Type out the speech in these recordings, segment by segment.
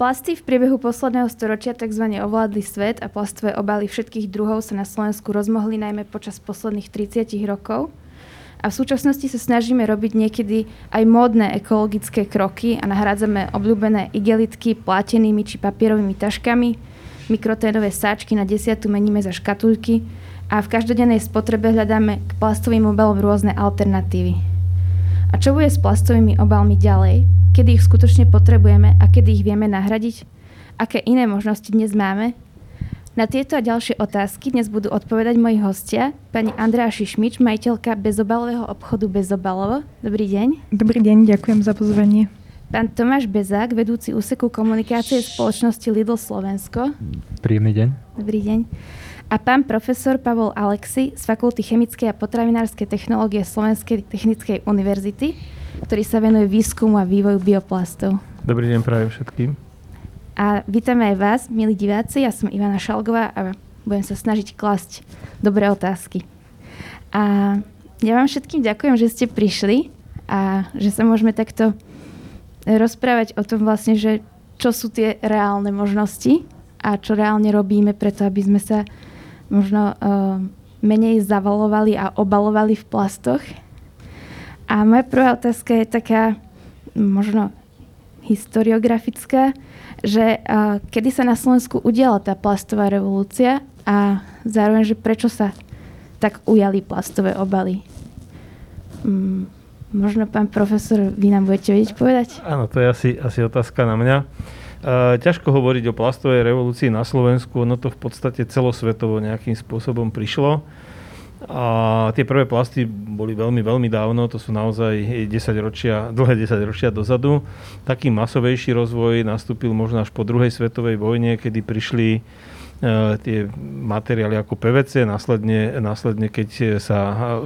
Plasty v priebehu posledného storočia tzv. ovládli svet a plastové obaly všetkých druhov sa na Slovensku rozmohli najmä počas posledných 30 rokov. A v súčasnosti sa snažíme robiť niekedy aj módne ekologické kroky a nahrádzame obľúbené igelitky platenými či papierovými taškami, mikroténové sáčky na desiatu meníme za škatulky a v každodennej spotrebe hľadáme k plastovým obalom rôzne alternatívy. A čo bude s plastovými obalmi ďalej? Kedy ich skutočne potrebujeme a kedy ich vieme nahradiť? Aké iné možnosti dnes máme? Na tieto a ďalšie otázky dnes budú odpovedať moji hostia, pani Andrea Šišmič, majiteľka bezobalového obchodu Bezobalovo. Dobrý deň. Dobrý deň, ďakujem za pozvanie. Pán Tomáš Bezák, vedúci úseku komunikácie spoločnosti Lidl Slovensko. Príjemný deň. Dobrý deň. A pán profesor Pavol Alexi z Fakulty chemickej a potravinárskej technológie Slovenskej technickej univerzity ktorý sa venuje výskumu a vývoju bioplastov. Dobrý deň prajem všetkým. A vítame aj vás, milí diváci. Ja som Ivana Šalgová a budem sa snažiť klasť dobré otázky. A ja vám všetkým ďakujem, že ste prišli a že sa môžeme takto rozprávať o tom vlastne, že čo sú tie reálne možnosti a čo reálne robíme preto, aby sme sa možno uh, menej zavalovali a obalovali v plastoch a moja prvá otázka je taká možno historiografická, že uh, kedy sa na Slovensku udiala tá plastová revolúcia a zároveň, že prečo sa tak ujali plastové obaly. Mm, možno pán profesor, vy nám budete vedieť povedať? Áno, to je asi, asi otázka na mňa. Uh, ťažko hovoriť o plastovej revolúcii na Slovensku, ono to v podstate celosvetovo nejakým spôsobom prišlo. A tie prvé plasty boli veľmi, veľmi dávno, to sú naozaj 10 ročia, dlhé 10 ročia dozadu. Taký masovejší rozvoj nastúpil možno až po druhej svetovej vojne, kedy prišli uh, tie materiály ako PVC, následne, následne keď sa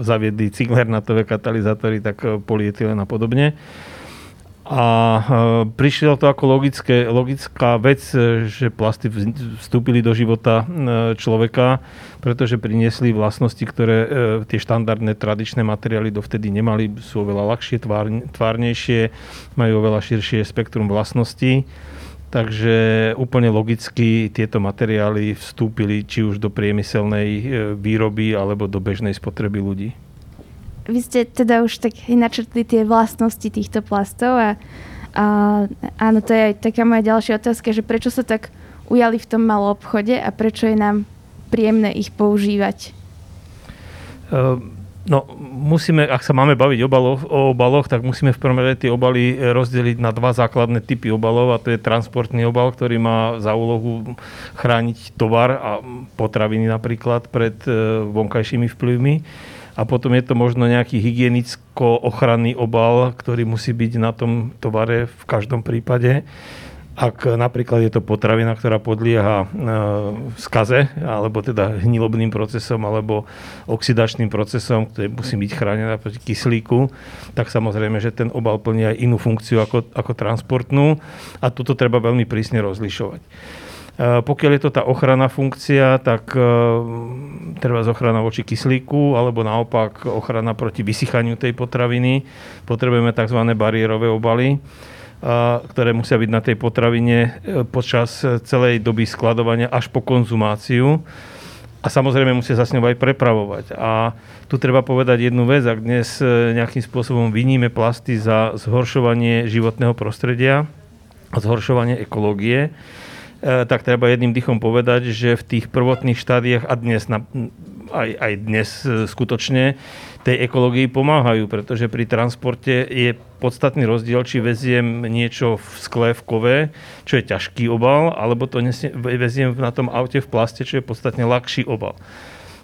zaviedli ciglernatové katalizátory, tak polietylen a podobne. A e, prišlo to ako logické, logická vec, e, že plasty vstúpili do života e, človeka, pretože priniesli vlastnosti, ktoré tie štandardné tradičné materiály dovtedy nemali, sú oveľa ľahšie, tvárnejšie, majú oveľa širšie spektrum vlastností. Takže úplne logicky tieto materiály vstúpili či už do priemyselnej výroby alebo do bežnej spotreby ľudí vy ste teda už tak načrtli tie vlastnosti týchto plastov a, a áno, to je aj taká moja ďalšia otázka, že prečo sa tak ujali v tom malom obchode a prečo je nám príjemné ich používať? Uh, no, musíme, ak sa máme baviť obaloch, o obaloch, tak musíme v prvom rade tie obaly rozdeliť na dva základné typy obalov a to je transportný obal, ktorý má za úlohu chrániť tovar a potraviny napríklad pred uh, vonkajšími vplyvmi a potom je to možno nejaký hygienicko-ochranný obal, ktorý musí byť na tom tovare v každom prípade. Ak napríklad je to potravina, ktorá podlieha e, skaze, alebo teda hnilobným procesom, alebo oxidačným procesom, ktorý musí byť chránená proti kyslíku, tak samozrejme, že ten obal plní aj inú funkciu ako, ako transportnú a toto treba veľmi prísne rozlišovať. Eh, pokiaľ je to tá ochranná funkcia, tak eh, treba ochrana voči kyslíku, alebo naopak ochrana proti vysychaniu tej potraviny. Potrebujeme tzv. bariérové obaly, eh, ktoré musia byť na tej potravine počas celej doby skladovania až po konzumáciu. A samozrejme musia sa s ňou aj prepravovať. A tu treba povedať jednu vec, ak dnes nejakým spôsobom vyníme plasty za zhoršovanie životného prostredia, zhoršovanie ekológie, tak treba jedným dychom povedať, že v tých prvotných štádiách a dnes, na, aj, aj dnes e, skutočne tej ekológii pomáhajú, pretože pri transporte je podstatný rozdiel, či veziem niečo v skle, v kove, čo je ťažký obal, alebo to veziem na tom aute v plaste, čo je podstatne ľahší obal.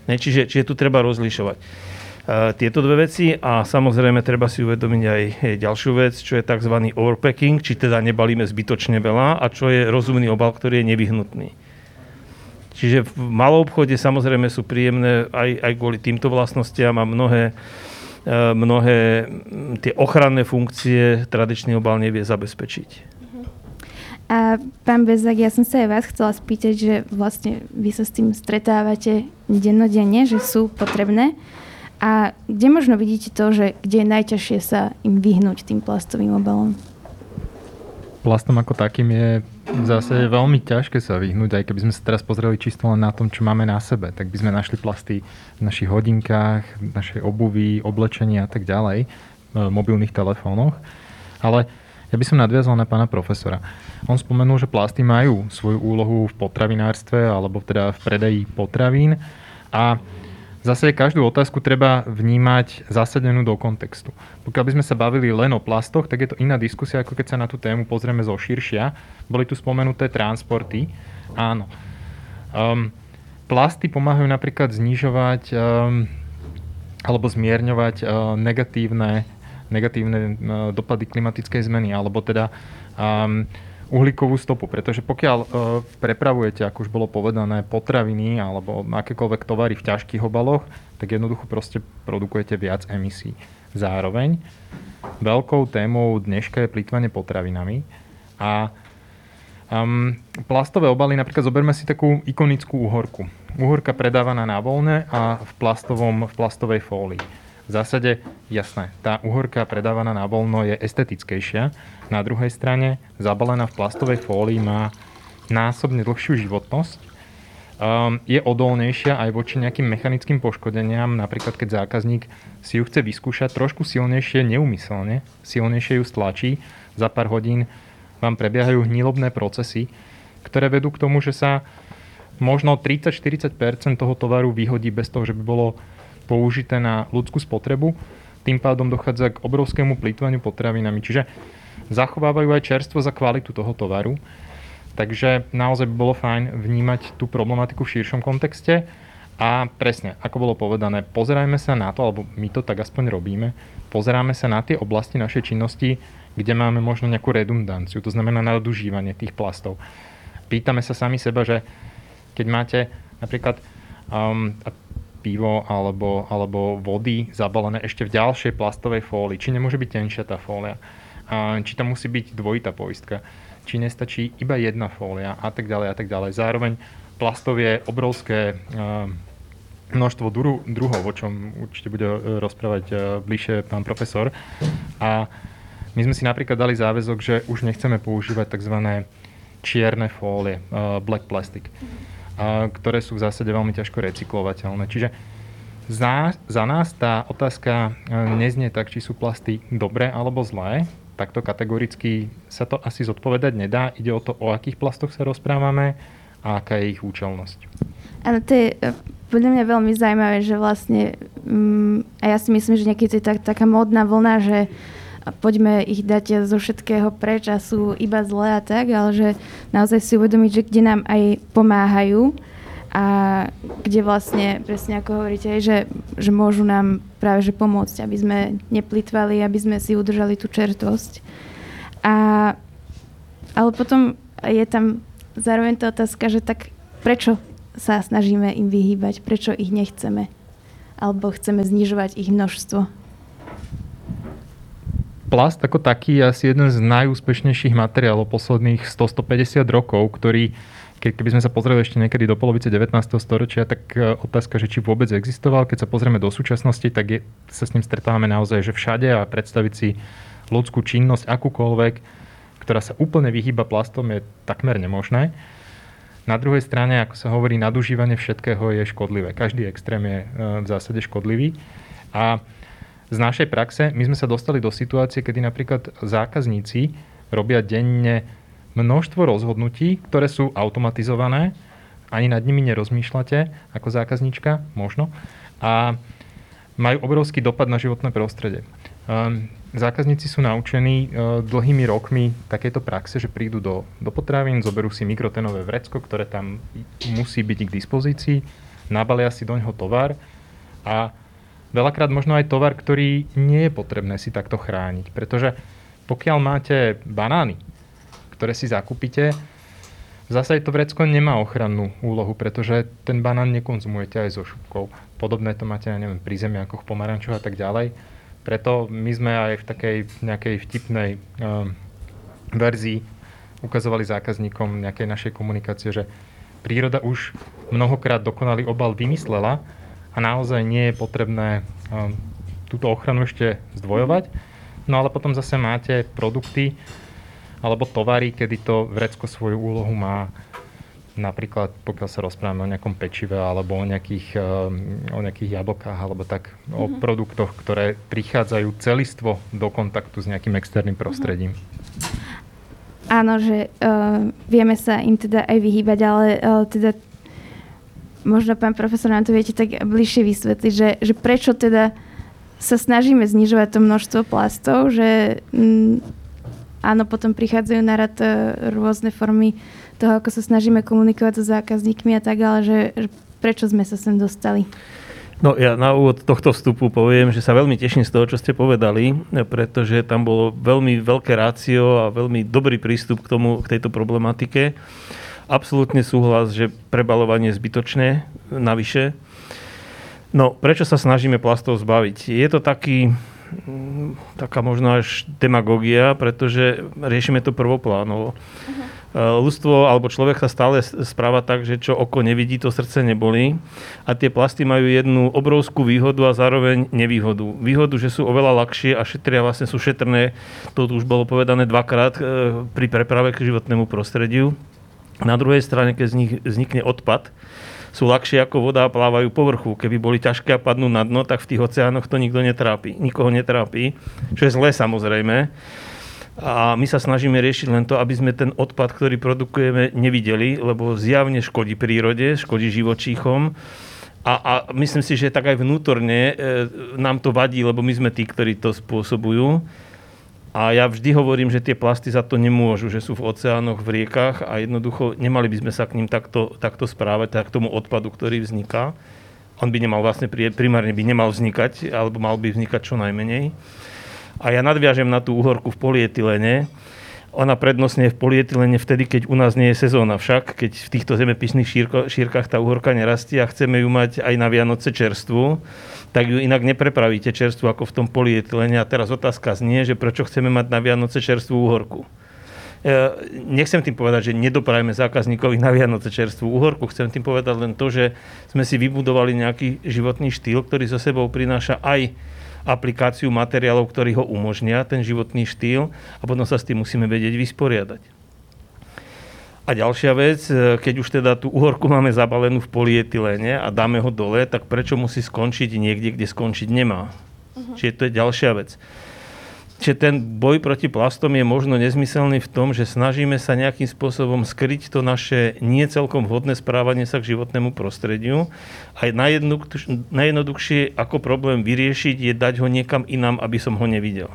Ne, čiže, čiže tu treba rozlišovať. E, tieto dve veci a samozrejme treba si uvedomiť aj ďalšiu vec, čo je tzv. overpacking, či teda nebalíme zbytočne veľa a čo je rozumný obal, ktorý je nevyhnutný. Čiže v malom obchode samozrejme sú príjemné aj, aj kvôli týmto vlastnostiam a mnohé, e, mnohé tie ochranné funkcie tradičný obal nevie zabezpečiť. A pán Bezak, ja som sa aj vás chcela spýtať, že vlastne vy sa s tým stretávate dennodenne, že sú potrebné. A kde možno vidíte to, že kde je najťažšie sa im vyhnúť tým plastovým obalom? Plastom ako takým je je veľmi ťažké sa vyhnúť, aj keby sme sa teraz pozreli čisto len na tom, čo máme na sebe, tak by sme našli plasty v našich hodinkách, v našej obuvi, oblečení a tak ďalej, v mobilných telefónoch. Ale ja by som nadviazal na pána profesora. On spomenul, že plasty majú svoju úlohu v potravinárstve alebo teda v predaji potravín a Zase každú otázku treba vnímať zasadenú do kontextu. Pokiaľ by sme sa bavili len o plastoch, tak je to iná diskusia, ako keď sa na tú tému pozrieme zo širšia. Boli tu spomenuté transporty. Áno. Um, plasty pomáhajú napríklad znižovať um, alebo zmierňovať uh, negatívne, negatívne uh, dopady klimatickej zmeny, alebo teda um, uhlíkovú stopu, pretože pokiaľ e, prepravujete, ako už bolo povedané, potraviny alebo akékoľvek tovary v ťažkých obaloch, tak jednoducho proste produkujete viac emisí. Zároveň veľkou témou dneška je plýtvanie potravinami a um, plastové obaly, napríklad zoberme si takú ikonickú uhorku. Uhorka predávaná na voľne a v, plastovom, v plastovej fólii. V zásade, jasné, tá uhorka predávaná na voľno je estetickejšia. Na druhej strane, zabalená v plastovej fólii má násobne dlhšiu životnosť. Um, je odolnejšia aj voči nejakým mechanickým poškodeniam, napríklad keď zákazník si ju chce vyskúšať trošku silnejšie, neumyselne, silnejšie ju stlačí, za pár hodín vám prebiehajú hnilobné procesy, ktoré vedú k tomu, že sa možno 30-40% toho tovaru vyhodí bez toho, že by bolo použité na ľudskú spotrebu. Tým pádom dochádza k obrovskému plýtvaniu potravinami. Čiže zachovávajú aj čerstvo za kvalitu toho tovaru. Takže naozaj by bolo fajn vnímať tú problematiku v širšom kontexte. A presne, ako bolo povedané, pozerajme sa na to, alebo my to tak aspoň robíme, pozeráme sa na tie oblasti našej činnosti, kde máme možno nejakú redundanciu, to znamená nadužívanie tých plastov. Pýtame sa sami seba, že keď máte napríklad, um, pivo alebo, alebo vody zabalené ešte v ďalšej plastovej fólii. Či nemôže byť tenšia tá fólia. A či tam musí byť dvojitá poistka. Či nestačí iba jedna fólia a tak ďalej a tak ďalej. Zároveň plastov je obrovské množstvo druhov, o čom určite bude e, rozprávať e, bližšie pán profesor. A my sme si napríklad dali záväzok, že už nechceme používať tzv. čierne fólie, black plastic ktoré sú v zásade veľmi ťažko recyklovateľné. Čiže za, za nás tá otázka e, neznie tak, či sú plasty dobré alebo zlé. Takto kategoricky sa to asi zodpovedať nedá. Ide o to, o akých plastoch sa rozprávame a aká je ich účelnosť. Áno, to je e, podľa mňa veľmi zaujímavé, že vlastne, um, a ja si myslím, že niekedy je tak, taká módna vlna, že poďme ich dať zo všetkého preč a sú iba zlé a tak, ale že naozaj si uvedomiť, že kde nám aj pomáhajú a kde vlastne, presne ako hovoríte, že, že môžu nám práve že pomôcť, aby sme neplitvali, aby sme si udržali tú čertvosť. A, ale potom je tam zároveň tá otázka, že tak prečo sa snažíme im vyhýbať, prečo ich nechceme, alebo chceme znižovať ich množstvo plast ako taký je asi jeden z najúspešnejších materiálov posledných 100-150 rokov, ktorý keby sme sa pozreli ešte niekedy do polovice 19. storočia, tak e, otázka, že či vôbec existoval, keď sa pozrieme do súčasnosti, tak je, sa s ním stretávame naozaj, že všade a predstaviť si ľudskú činnosť akúkoľvek, ktorá sa úplne vyhýba plastom, je takmer nemožné. Na druhej strane, ako sa hovorí, nadužívanie všetkého je škodlivé. Každý extrém je e, v zásade škodlivý. A z našej praxe my sme sa dostali do situácie, kedy napríklad zákazníci robia denne množstvo rozhodnutí, ktoré sú automatizované, ani nad nimi nerozmýšľate ako zákazníčka, možno, a majú obrovský dopad na životné prostredie. Ehm, zákazníci sú naučení e, dlhými rokmi takéto praxe, že prídu do, do potravín, zoberú si mikrotenové vrecko, ktoré tam musí byť k dispozícii, nabalia si do ňoho tovar a veľakrát možno aj tovar, ktorý nie je potrebné si takto chrániť. Pretože pokiaľ máte banány, ktoré si zakúpite, zase to vrecko nemá ochrannú úlohu, pretože ten banán nekonzumujete aj so šupkou. Podobné to máte, ja neviem, pri zemiakoch, pomarančoch a tak ďalej. Preto my sme aj v takej nejakej vtipnej um, verzii ukazovali zákazníkom nejakej našej komunikácie, že príroda už mnohokrát dokonalý obal vymyslela, a naozaj nie je potrebné um, túto ochranu ešte zdvojovať. No ale potom zase máte produkty, alebo tovary, kedy to vrecko svoju úlohu má napríklad pokiaľ sa rozprávame o nejakom pečive alebo o nejakých, o nejakých jablkách alebo tak mm-hmm. o mhm. produktoch, ktoré prichádzajú celistvo do kontaktu s nejakým externým mhm. prostredím. Áno, že uh, vieme sa im teda aj vyhýbať, ale uh, teda možno pán profesor nám to viete tak bližšie vysvetliť, že, že prečo teda sa snažíme znižovať to množstvo plastov, že mm, áno, potom prichádzajú na rad uh, rôzne formy toho, ako sa snažíme komunikovať so zákazníkmi a tak, ale že, že prečo sme sa sem dostali? No ja na úvod tohto vstupu poviem, že sa veľmi teším z toho, čo ste povedali, pretože tam bolo veľmi veľké rácio a veľmi dobrý prístup k, tomu, k tejto problematike. Absolútne súhlas, že prebalovanie je zbytočné navyše. No, prečo sa snažíme plastov zbaviť? Je to taký, taká možno až demagogia, pretože riešime to prvoplánovo. Uh-huh. Ľudstvo alebo človek sa stále správa tak, že čo oko nevidí, to srdce nebolí. A tie plasty majú jednu obrovskú výhodu a zároveň nevýhodu. Výhodu, že sú oveľa ľahšie a šetria, vlastne sú šetrné, to už bolo povedané dvakrát, e, pri preprave k životnému prostrediu. Na druhej strane, keď z nich vznikne odpad, sú ľahšie ako voda a plávajú povrchu. Keby boli ťažké a padnú na dno, tak v tých oceánoch to nikto netrápi. Nikoho netrápi, čo je zlé samozrejme. A my sa snažíme riešiť len to, aby sme ten odpad, ktorý produkujeme, nevideli, lebo zjavne škodí prírode, škodí živočíchom. A, a myslím si, že tak aj vnútorne e, nám to vadí, lebo my sme tí, ktorí to spôsobujú. A ja vždy hovorím, že tie plasty za to nemôžu, že sú v oceánoch, v riekach a jednoducho nemali by sme sa k ním takto, takto správať, tak k tomu odpadu, ktorý vzniká. On by nemal vlastne primárne by nemal vznikať, alebo mal by vznikať čo najmenej. A ja nadviažem na tú uhorku v polietylene. Ona prednostne je v polietylene vtedy, keď u nás nie je sezóna. Však, keď v týchto zemepisných šírkach tá uhorka nerastie a chceme ju mať aj na Vianoce čerstvu, tak ju inak neprepravíte čerstvu ako v tom polietylene. A teraz otázka znie, že prečo chceme mať na Vianoce čerstvú uhorku. E, nechcem tým povedať, že nedoprajeme zákazníkovi na Vianoce čerstvú uhorku. Chcem tým povedať len to, že sme si vybudovali nejaký životný štýl, ktorý so sebou prináša aj aplikáciu materiálov, ktorí ho umožnia, ten životný štýl a potom sa s tým musíme vedieť vysporiadať. A ďalšia vec, e, keď už teda tú uhorku máme zabalenú v polietylene a dáme ho dole, tak prečo musí skončiť niekde, kde skončiť nemá? Uh-huh. Čiže to je ďalšia vec. Čiže ten boj proti plastom je možno nezmyselný v tom, že snažíme sa nejakým spôsobom skryť to naše nie celkom vhodné správanie sa k životnému prostrediu. A najjednoduchšie ako problém vyriešiť je dať ho niekam inám, aby som ho nevidel.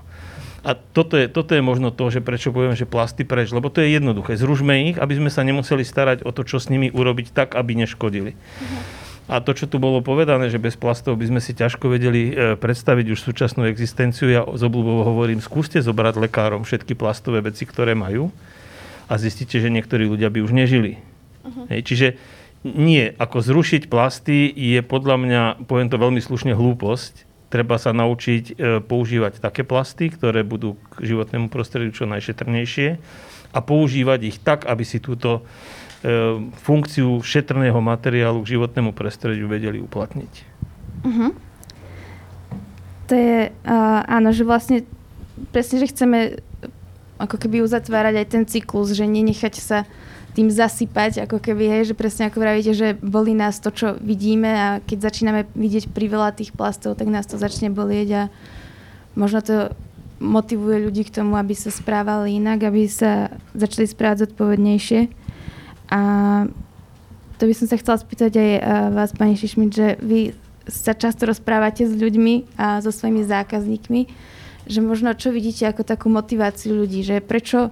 A toto je, toto je možno to, že prečo poviem, že plasty preč, lebo to je jednoduché. Zružme ich, aby sme sa nemuseli starať o to, čo s nimi urobiť tak, aby neškodili. Uh-huh. A to, čo tu bolo povedané, že bez plastov by sme si ťažko vedeli e, predstaviť už súčasnú existenciu, ja z obľúbou hovorím, skúste zobrať lekárom všetky plastové veci, ktoré majú a zistíte, že niektorí ľudia by už nežili. Uh-huh. Hej, čiže nie, ako zrušiť plasty je podľa mňa, poviem to veľmi slušne, hlúposť. Treba sa naučiť e, používať také plasty, ktoré budú k životnému prostrediu čo najšetrnejšie a používať ich tak, aby si túto E, funkciu šetrného materiálu k životnému prostrediu vedeli uplatniť. Uh-huh. To je, uh, áno, že vlastne presne, že chceme ako keby uzatvárať aj ten cyklus, že nenechať sa tým zasypať, ako keby, hej, že presne ako vravíte, že boli nás to, čo vidíme a keď začíname vidieť priveľa tých plastov, tak nás to začne bolieť a možno to motivuje ľudí k tomu, aby sa správali inak, aby sa začali správať zodpovednejšie. A to by som sa chcela spýtať aj uh, vás, pani Šišmit, že vy sa často rozprávate s ľuďmi a so svojimi zákazníkmi, že možno čo vidíte ako takú motiváciu ľudí, že prečo,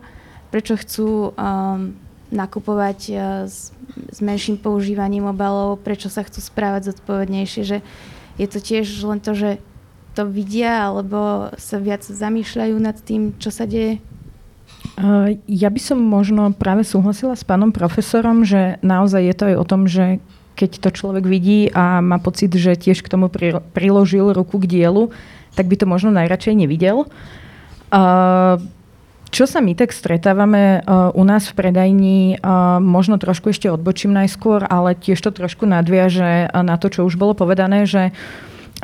prečo chcú um, nakupovať uh, s, s menším používaním obalov, prečo sa chcú správať zodpovednejšie, že je to tiež len to, že to vidia, alebo sa viac zamýšľajú nad tým, čo sa deje? Ja by som možno práve súhlasila s pánom profesorom, že naozaj je to aj o tom, že keď to človek vidí a má pocit, že tiež k tomu priložil ruku k dielu, tak by to možno najradšej nevidel. Čo sa my tak stretávame u nás v predajni, možno trošku ešte odbočím najskôr, ale tiež to trošku nadviaže na to, čo už bolo povedané, že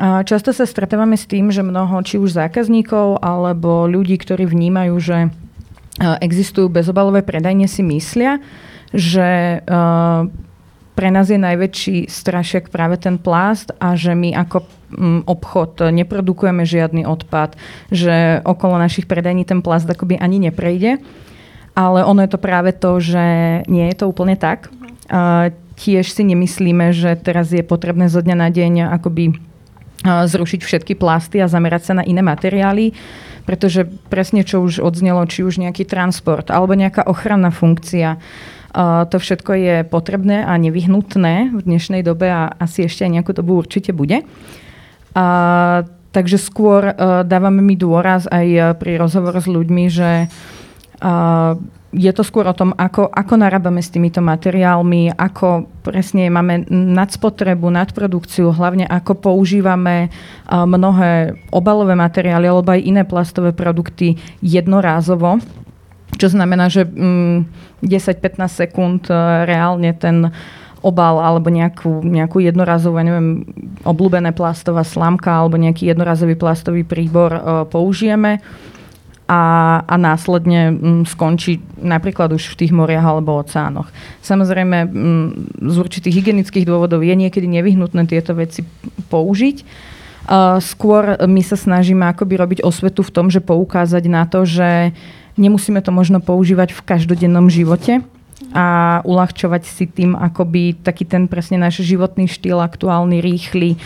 často sa stretávame s tým, že mnoho či už zákazníkov alebo ľudí, ktorí vnímajú, že existujú bezobalové predajne, si myslia, že pre nás je najväčší strašiak práve ten plast a že my ako mm, obchod neprodukujeme žiadny odpad, že okolo našich predajní ten plast akoby ani neprejde. Ale ono je to práve to, že nie je to úplne tak. Uh, tiež si nemyslíme, že teraz je potrebné zo dňa na deň akoby zrušiť všetky plasty a zamerať sa na iné materiály, pretože presne čo už odznelo, či už nejaký transport alebo nejaká ochranná funkcia, to všetko je potrebné a nevyhnutné v dnešnej dobe a asi ešte aj nejakú dobu určite bude. A, takže skôr uh, dávame mi dôraz aj pri rozhovore s ľuďmi, že uh, je to skôr o tom, ako, ako narábame s týmito materiálmi, ako presne máme nadspotrebu, nadprodukciu, hlavne ako používame mnohé obalové materiály alebo aj iné plastové produkty jednorázovo čo znamená, že mm, 10-15 sekúnd e, reálne ten obal alebo nejakú, nejakú jednorazovú, neviem, obľúbené plastová slamka alebo nejaký jednorazový plastový príbor uh, použijeme a, a následne mm, skončí napríklad už v tých moriach alebo oceánoch. Samozrejme, mm, z určitých hygienických dôvodov je niekedy nevyhnutné tieto veci použiť. Uh, skôr my sa snažíme akoby robiť osvetu v tom, že poukázať na to, že Nemusíme to možno používať v každodennom živote a uľahčovať si tým akoby taký ten presne náš životný štýl, aktuálny, rýchly,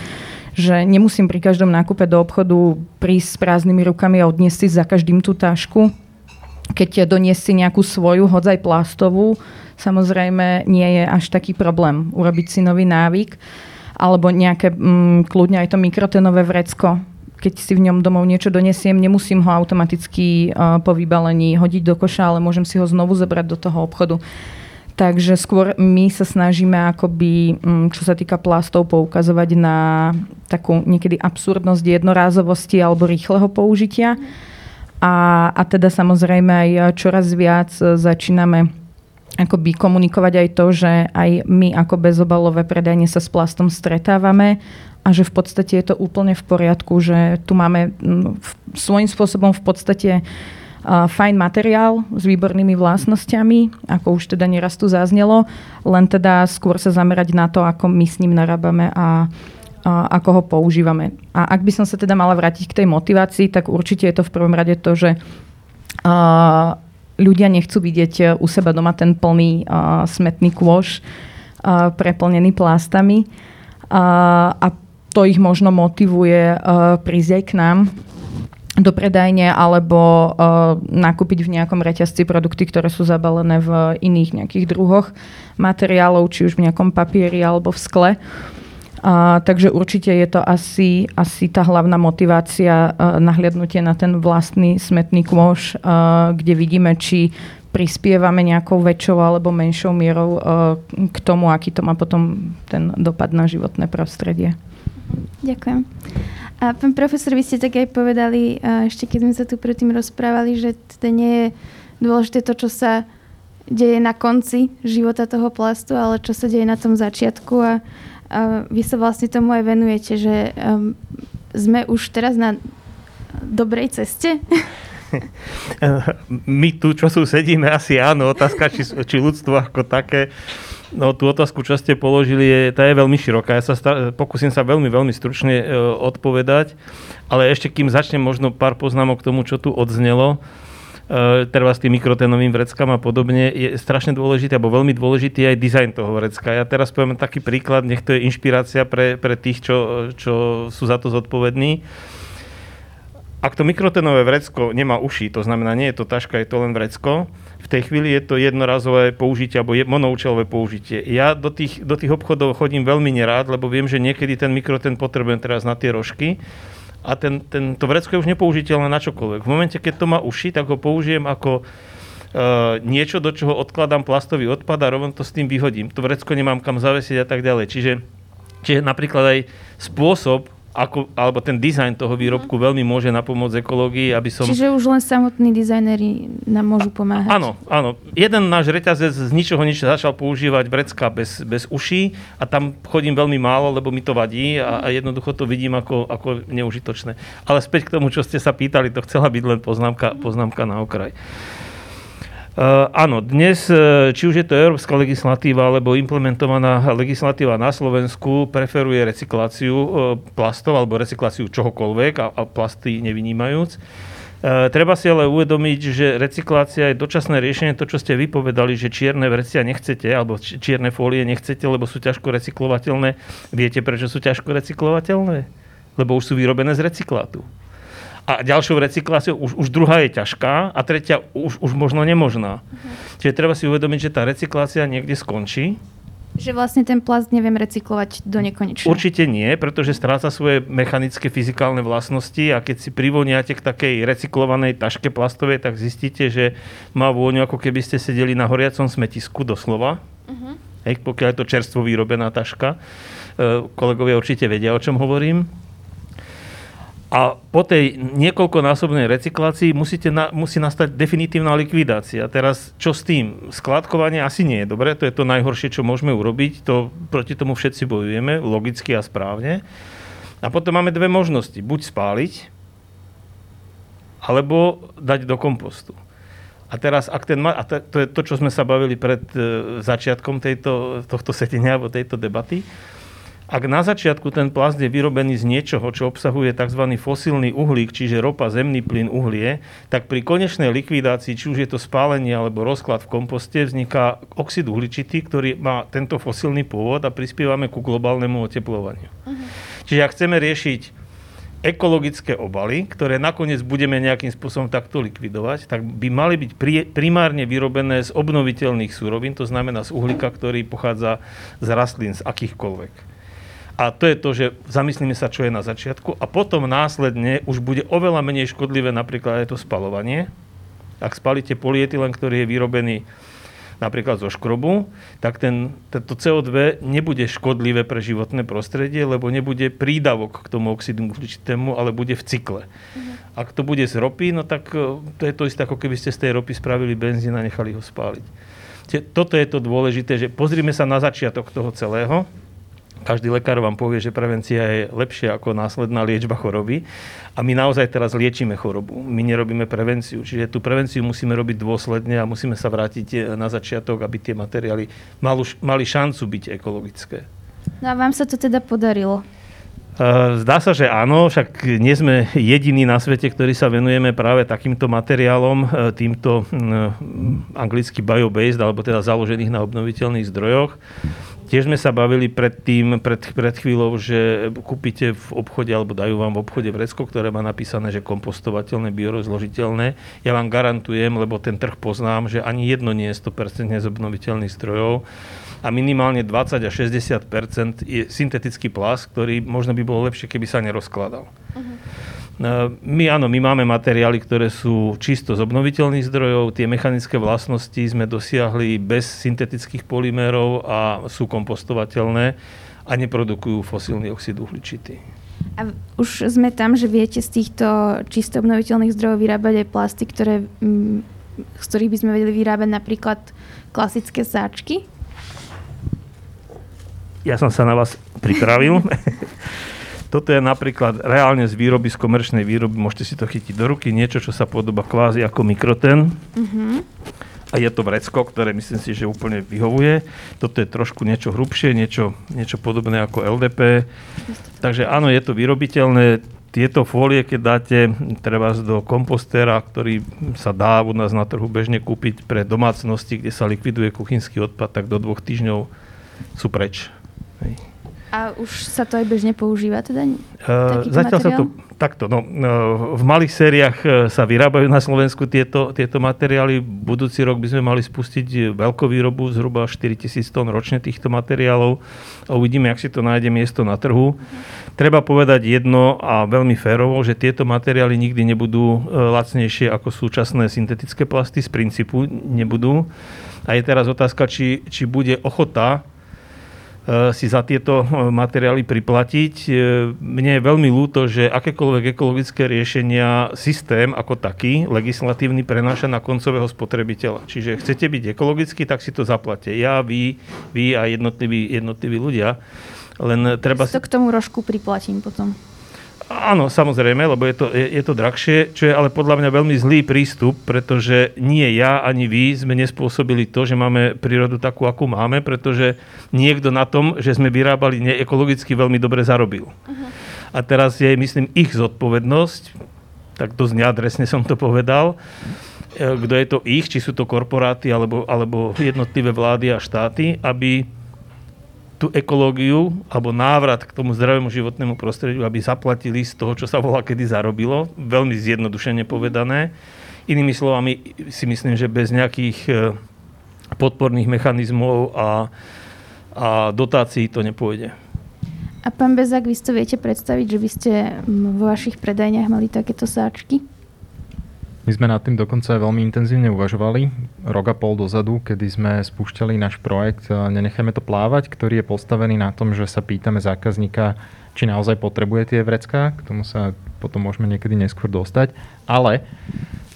že nemusím pri každom nákupe do obchodu prísť s prázdnymi rukami a odniesť si za každým tú tašku. Keď doniesť si nejakú svoju, hodzaj plastovú, samozrejme nie je až taký problém urobiť si nový návyk alebo nejaké mm, kľudne aj to mikrotenové vrecko keď si v ňom domov niečo donesiem, nemusím ho automaticky po vybalení hodiť do koša, ale môžem si ho znovu zobrať do toho obchodu. Takže skôr my sa snažíme akoby, mm, čo sa týka plastov, poukazovať na takú niekedy absurdnosť jednorázovosti alebo rýchleho použitia. A, a teda samozrejme aj čoraz viac začíname akoby komunikovať aj to, že aj my ako bezobalové predajne sa s plastom stretávame a že v podstate je to úplne v poriadku, že tu máme svojím spôsobom v podstate fajn materiál s výbornými vlastnosťami, ako už teda neraz tu zaznelo, len teda skôr sa zamerať na to, ako my s ním narábame a a ako ho používame. A ak by som sa teda mala vrátiť k tej motivácii, tak určite je to v prvom rade to, že uh, ľudia nechcú vidieť u seba doma ten plný uh, smetný kôš uh, preplnený plastami. Uh, a to ich možno motivuje uh, prísť aj k nám do predajne alebo uh, nakúpiť v nejakom reťazci produkty, ktoré sú zabalené v iných nejakých druhoch materiálov, či už v nejakom papieri alebo v skle. Uh, takže určite je to asi, asi tá hlavná motivácia uh, nahliadnutie na ten vlastný smetný kôš, uh, kde vidíme, či prispievame nejakou väčšou alebo menšou mierou uh, k tomu, aký to má potom ten dopad na životné prostredie. Ďakujem. A pán profesor, vy ste tak aj povedali, ešte keď sme sa tu predtým rozprávali, že teda nie je dôležité to, čo sa deje na konci života toho plastu, ale čo sa deje na tom začiatku a, a vy sa vlastne tomu aj venujete, že um, sme už teraz na dobrej ceste? My tu, čo sú sedíme, asi áno. Otázka, či, či ľudstvo ako také No tú otázku, čo ste položili, je, tá je veľmi široká. Ja sa star- pokúsim sa veľmi, veľmi stručne e, odpovedať, ale ešte kým začnem možno pár poznámok k tomu, čo tu odznelo, e, treba s tým mikrotenovým vreckám a podobne, je strašne dôležitý, alebo veľmi dôležitý aj dizajn toho vrecka. Ja teraz poviem taký príklad, nech to je inšpirácia pre, pre tých, čo, čo sú za to zodpovední. Ak to mikrotenové vrecko nemá uši, to znamená, nie je to taška, je to len vrecko, v tej chvíli je to jednorazové použitie alebo monoučelové použitie. Ja do tých, do tých obchodov chodím veľmi nerád, lebo viem, že niekedy ten mikroten potrebujem teraz na tie rožky a ten, ten, to vrecko je už nepoužiteľné na čokoľvek. V momente, keď to má uši, tak ho použijem ako Uh, niečo, do čoho odkladám plastový odpad a rovno to s tým vyhodím. To vrecko nemám kam zavesiť a tak ďalej. Čiže, čiže napríklad aj spôsob, ako, alebo ten dizajn toho výrobku uh-huh. veľmi môže napomôcť ekológii, aby som... Čiže už len samotní dizajneri nám môžu pomáhať. Áno, áno. Jeden náš reťazec z ničoho nič začal používať vrecka bez, bez uší a tam chodím veľmi málo, lebo mi to vadí a, a jednoducho to vidím ako, ako neužitočné. Ale späť k tomu, čo ste sa pýtali, to chcela byť len poznámka, poznámka na okraj. Uh, áno, dnes, uh, či už je to európska legislatíva alebo implementovaná legislatíva na Slovensku, preferuje recykláciu uh, plastov alebo recykláciu čohokoľvek a, a plasty nevynímajúc. Treba si ale uvedomiť, že recyklácia je dočasné riešenie, to, čo ste vypovedali, že čierne vrecia nechcete, alebo čierne fólie nechcete, lebo sú ťažko recyklovateľné. Viete, prečo sú ťažko recyklovateľné? Lebo už sú vyrobené z recyklátu a ďalšou recykláciou už, už druhá je ťažká a tretia už, už možno nemožná. Uh-huh. Čiže treba si uvedomiť, že tá recyklácia niekde skončí. Že vlastne ten plast neviem recyklovať do nekonečna. Určite nie, pretože stráca svoje mechanické, fyzikálne vlastnosti a keď si privoniate k takej recyklovanej taške plastovej, tak zistíte, že má vôňu, ako keby ste sedeli na horiacom smetisku, doslova. Uh-huh. Hej, pokiaľ je to čerstvo vyrobená taška. E, kolegovia určite vedia, o čom hovorím. A po tej niekoľkonásobnej recyklácii musíte na, musí nastať definitívna likvidácia. Teraz čo s tým? Skladkovanie asi nie je dobré, to je to najhoršie, čo môžeme urobiť. To, proti tomu všetci bojujeme, logicky a správne. A potom máme dve možnosti. Buď spáliť, alebo dať do kompostu. A teraz, ak ten, a to je to, čo sme sa bavili pred e, začiatkom tejto, tohto setenia alebo tejto debaty, ak na začiatku ten plast je vyrobený z niečoho, čo obsahuje tzv. fosílny uhlík, čiže ropa, zemný plyn, uhlie, tak pri konečnej likvidácii, či už je to spálenie alebo rozklad v komposte, vzniká oxid uhličitý, ktorý má tento fosílny pôvod a prispievame ku globálnemu oteplovaniu. Uh-huh. Čiže ak chceme riešiť ekologické obaly, ktoré nakoniec budeme nejakým spôsobom takto likvidovať, tak by mali byť primárne vyrobené z obnoviteľných súrovín, to znamená z uhlíka, ktorý pochádza z rastlín, z akýchkoľvek. A to je to, že zamyslíme sa, čo je na začiatku a potom následne už bude oveľa menej škodlivé napríklad aj to spalovanie. Ak spalíte polietylen, ktorý je vyrobený napríklad zo škrobu, tak ten, tento CO2 nebude škodlivé pre životné prostredie, lebo nebude prídavok k tomu oxidu uhličitému, ale bude v cykle. Mhm. Ak to bude z ropy, no tak e, to je to isté, ako keby ste z tej ropy spravili benzín a nechali ho spáliť. Toto je to dôležité, že pozrime sa na začiatok toho celého, každý lekár vám povie, že prevencia je lepšia ako následná liečba choroby. A my naozaj teraz liečíme chorobu. My nerobíme prevenciu. Čiže tú prevenciu musíme robiť dôsledne a musíme sa vrátiť eh, na začiatok, aby tie materiály mali šancu byť ekologické. No a vám sa to teda podarilo? Eh, zdá sa, že áno, však nie sme jediní na svete, ktorí sa venujeme práve takýmto materiálom, eh, týmto hm, anglicky bio-based, alebo teda založených na obnoviteľných zdrojoch. Tiež sme sa bavili pred tým, pred, pred chvíľou, že kúpite v obchode alebo dajú vám v obchode vrecko, ktoré má napísané, že kompostovateľné, biorozložiteľné. Ja vám garantujem, lebo ten trh poznám, že ani jedno nie je 100% z obnoviteľných strojov a minimálne 20 až 60 je syntetický plast, ktorý možno by bolo lepšie, keby sa nerozkladal. Uh-huh. My áno, my máme materiály, ktoré sú čisto z obnoviteľných zdrojov. Tie mechanické vlastnosti sme dosiahli bez syntetických polymérov a sú kompostovateľné a neprodukujú fosílny oxid uhličitý. A už sme tam, že viete z týchto čisto obnoviteľných zdrojov vyrábať aj plasty, ktoré, mm, z ktorých by sme vedeli vyrábať napríklad klasické sáčky? Ja som sa na vás pripravil. Toto je napríklad reálne z výroby, z komerčnej výroby, môžete si to chytiť do ruky, niečo, čo sa podoba kvázi ako mikroten. Uh-huh. A je to vrecko, ktoré myslím si, že úplne vyhovuje. Toto je trošku niečo hrubšie, niečo, niečo podobné ako LDP. Takže áno, je to vyrobiteľné. Tieto fólie, keď dáte treba do kompostéra, ktorý sa dá u nás na trhu bežne kúpiť pre domácnosti, kde sa likviduje kuchynský odpad, tak do dvoch týždňov sú preč. Hej. A už sa to aj bežne používa teda? Uh, zatiaľ materiál? sa to takto. No, uh, v malých sériách uh, sa vyrábajú na Slovensku tieto, tieto materiály. Budúci rok by sme mali spustiť veľkovýrobu zhruba 4000 tón ročne týchto materiálov. A uvidíme, ak si to nájde miesto na trhu. Treba povedať jedno a veľmi férovo, že tieto materiály nikdy nebudú lacnejšie ako súčasné syntetické plasty. Z princípu nebudú. A je teraz otázka, či, či bude ochota si za tieto eh, materiály priplatiť. Eh, mne je veľmi ľúto, že akékoľvek ekologické riešenia systém ako taký, legislatívny, prenáša na koncového spotrebiteľa. Čiže chcete byť ekologický, tak si to zaplate. Ja, vy, vy a jednotliví, jednotliví ľudia. Len treba... Si to k tomu rožku priplatím potom. Áno, samozrejme, lebo je to, je, je to drahšie, čo je ale podľa mňa veľmi zlý prístup, pretože nie ja ani vy sme nespôsobili to, že máme prírodu takú, akú máme, pretože niekto na tom, že sme vyrábali neekologicky, veľmi dobre zarobil. Uh-huh. A teraz je, myslím, ich zodpovednosť, tak dosť neadresne som to povedal, e, kto je to ich, či sú to korporáty alebo, alebo jednotlivé vlády a štáty, aby tú ekológiu alebo návrat k tomu zdravému životnému prostrediu, aby zaplatili z toho, čo sa volá kedy zarobilo, veľmi zjednodušene povedané. Inými slovami si myslím, že bez nejakých e, podporných mechanizmov a, a dotácií to nepôjde. A pán Bezák, vy si to viete predstaviť, že by ste vo vašich predajniach mali takéto sáčky? My sme nad tým dokonca veľmi intenzívne uvažovali. Rok a pol dozadu, kedy sme spúšťali náš projekt Nenechajme to plávať, ktorý je postavený na tom, že sa pýtame zákazníka, či naozaj potrebuje tie vrecká. K tomu sa potom môžeme niekedy neskôr dostať. Ale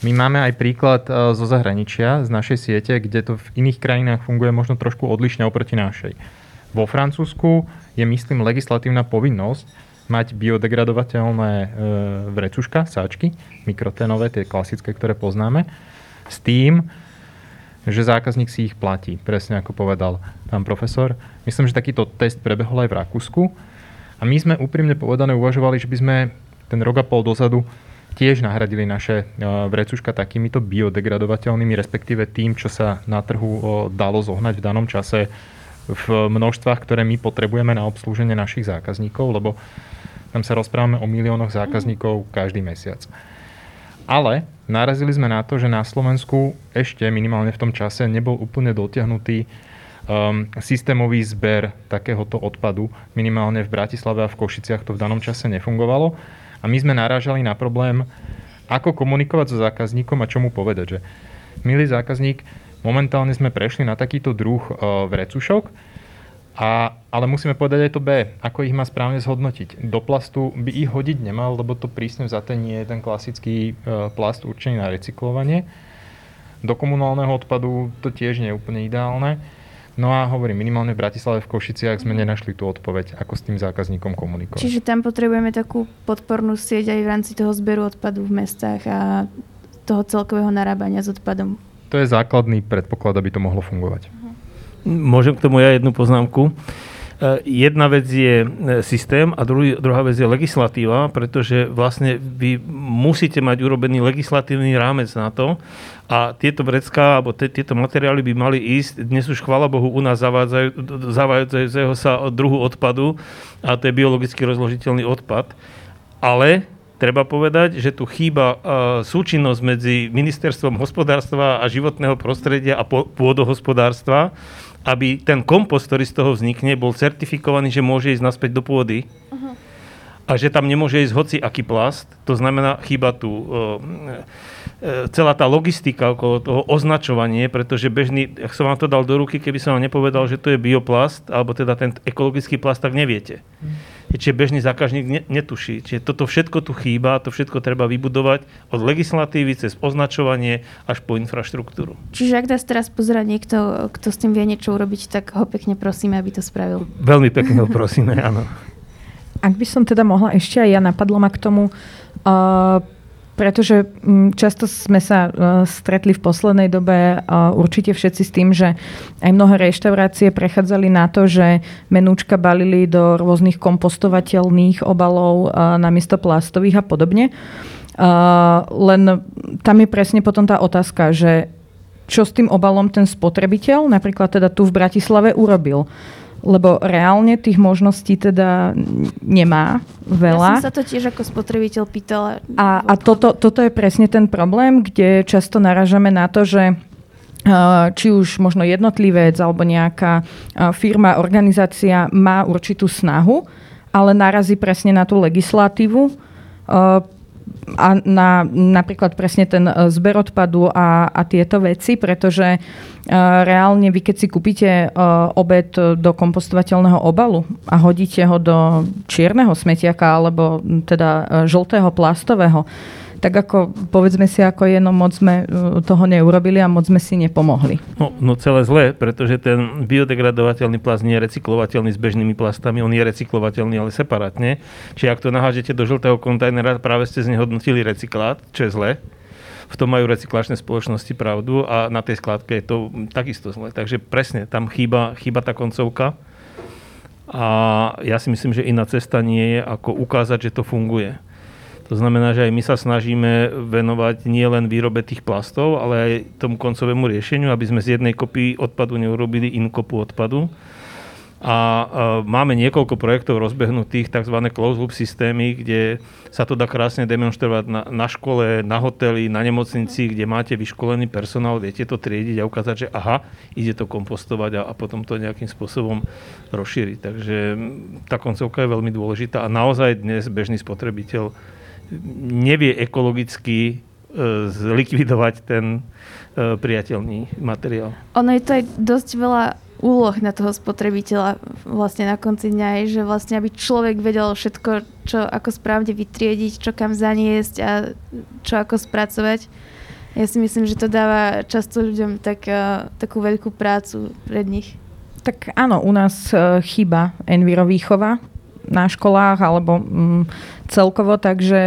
my máme aj príklad e, zo zahraničia, z našej siete, kde to v iných krajinách funguje možno trošku odlišne oproti našej. Vo Francúzsku je, myslím, legislatívna povinnosť, mať biodegradovateľné e, vrecuška, sáčky, mikroténové, tie klasické, ktoré poznáme, s tým, že zákazník si ich platí, presne ako povedal pán profesor. Myslím, že takýto test prebehol aj v Rakúsku. A my sme úprimne povedané uvažovali, že by sme ten rok a pol dozadu tiež nahradili naše e, vrecuška takýmito biodegradovateľnými, respektíve tým, čo sa na trhu dalo zohnať v danom čase v množstvách, ktoré my potrebujeme na obslúženie našich zákazníkov, lebo tam sa rozprávame o miliónoch zákazníkov každý mesiac. Ale narazili sme na to, že na Slovensku ešte minimálne v tom čase nebol úplne dotiahnutý um, systémový zber takéhoto odpadu. Minimálne v Bratislave a v Košiciach to v danom čase nefungovalo. A my sme narážali na problém, ako komunikovať so zákazníkom a čo mu povedať. Že, milý zákazník, momentálne sme prešli na takýto druh uh, vrecušok, a, ale musíme povedať aj to B, ako ich má správne zhodnotiť. Do plastu by ich hodiť nemal, lebo to prísne vzaté nie je ten klasický e, plast určený na recyklovanie. Do komunálneho odpadu to tiež nie je úplne ideálne. No a hovorím, minimálne v Bratislave, v Košiciach sme nenašli tú odpoveď, ako s tým zákazníkom komunikovať. Čiže tam potrebujeme takú podpornú sieť aj v rámci toho zberu odpadu v mestách a toho celkového narábania s odpadom. To je základný predpoklad, aby to mohlo fungovať. Môžem k tomu ja jednu poznámku. E, jedna vec je e, systém a druhý, druhá vec je legislatíva, pretože vlastne vy musíte mať urobený legislatívny rámec na to a tieto vrecká alebo t- tieto materiály by mali ísť, dnes už chvala Bohu u nás zavádzajúceho sa druhu odpadu a to je biologicky rozložiteľný odpad. Ale treba povedať, že tu chýba uh, súčinnosť medzi ministerstvom hospodárstva a životného prostredia a pôdohospodárstva aby ten kompost, ktorý z toho vznikne, bol certifikovaný, že môže ísť naspäť do pôdy uh-huh. a že tam nemôže ísť hoci aký plast. To znamená, chýba tu uh, celá tá logistika okolo toho označovanie, pretože bežný, ak som vám to dal do ruky, keby som vám nepovedal, že to je bioplast, alebo teda ten ekologický plast, tak neviete. Uh-huh čiže bežný zákazník ne, netuší. Čiže toto všetko tu chýba, to všetko treba vybudovať od legislatívy cez označovanie až po infraštruktúru. Čiže ak nás teraz pozera niekto, kto s tým vie niečo urobiť, tak ho pekne prosíme, aby to spravil. Veľmi pekne ho prosíme, áno. Ak by som teda mohla ešte aj ja, napadlo ma k tomu, uh, pretože mm, často sme sa e, stretli v poslednej dobe určite všetci s tým, že aj mnohé reštaurácie prechádzali na to, že menúčka balili do rôznych kompostovateľných obalov namiesto plastových a podobne. Len tam je presne potom tá otázka, že čo s tým obalom ten spotrebiteľ, napríklad teda tu v Bratislave, urobil lebo reálne tých možností teda nemá veľa. Ja som sa to tiež ako spotrebiteľ pýtala. A, a toto, toto je presne ten problém, kde často naražame na to, že či už možno jednotlivec alebo nejaká firma, organizácia má určitú snahu, ale narazí presne na tú legislatívu, a na napríklad presne ten e, zber odpadu a, a tieto veci, pretože uh, reálne vy keď si kúpite uh, obed do kompostovateľného obalu a hodíte ho do čierneho smetiaka alebo teda žltého plastového, tak ako povedzme si, ako je, no moc sme toho neurobili a moc sme si nepomohli. No, no celé zlé, pretože ten biodegradovateľný plast nie je recyklovateľný s bežnými plastami, on je recyklovateľný, ale separátne. Čiže ak to nahážete do žltého kontajnera, práve ste znehodnotili recyklát, čo je zlé. V tom majú recyklačné spoločnosti pravdu a na tej skladke je to takisto zle. Takže presne, tam chýba, chýba tá koncovka. A ja si myslím, že iná cesta nie je, ako ukázať, že to funguje. To znamená, že aj my sa snažíme venovať nie len výrobe tých plastov, ale aj tomu koncovému riešeniu, aby sme z jednej kopy odpadu neurobili inú kopu odpadu. A máme niekoľko projektov rozbehnutých, tzv. closed loop systémy, kde sa to dá krásne demonstrovať na, na škole, na hoteli, na nemocnici, kde máte vyškolený personál, viete to triediť a ukázať, že aha, ide to kompostovať a, a potom to nejakým spôsobom rozšíriť. Takže tá koncovka je veľmi dôležitá a naozaj dnes bežný spotrebiteľ nevie ekologicky e, zlikvidovať ten e, priateľný materiál. Ono je to aj dosť veľa úloh na toho spotrebiteľa vlastne na konci dňa je, že vlastne aby človek vedel všetko, čo ako správne vytriediť, čo kam zaniesť a čo ako spracovať. Ja si myslím, že to dáva často ľuďom tak, uh, takú veľkú prácu pred nich. Tak áno, u nás chýba envirovýchova, na školách alebo mm, celkovo, takže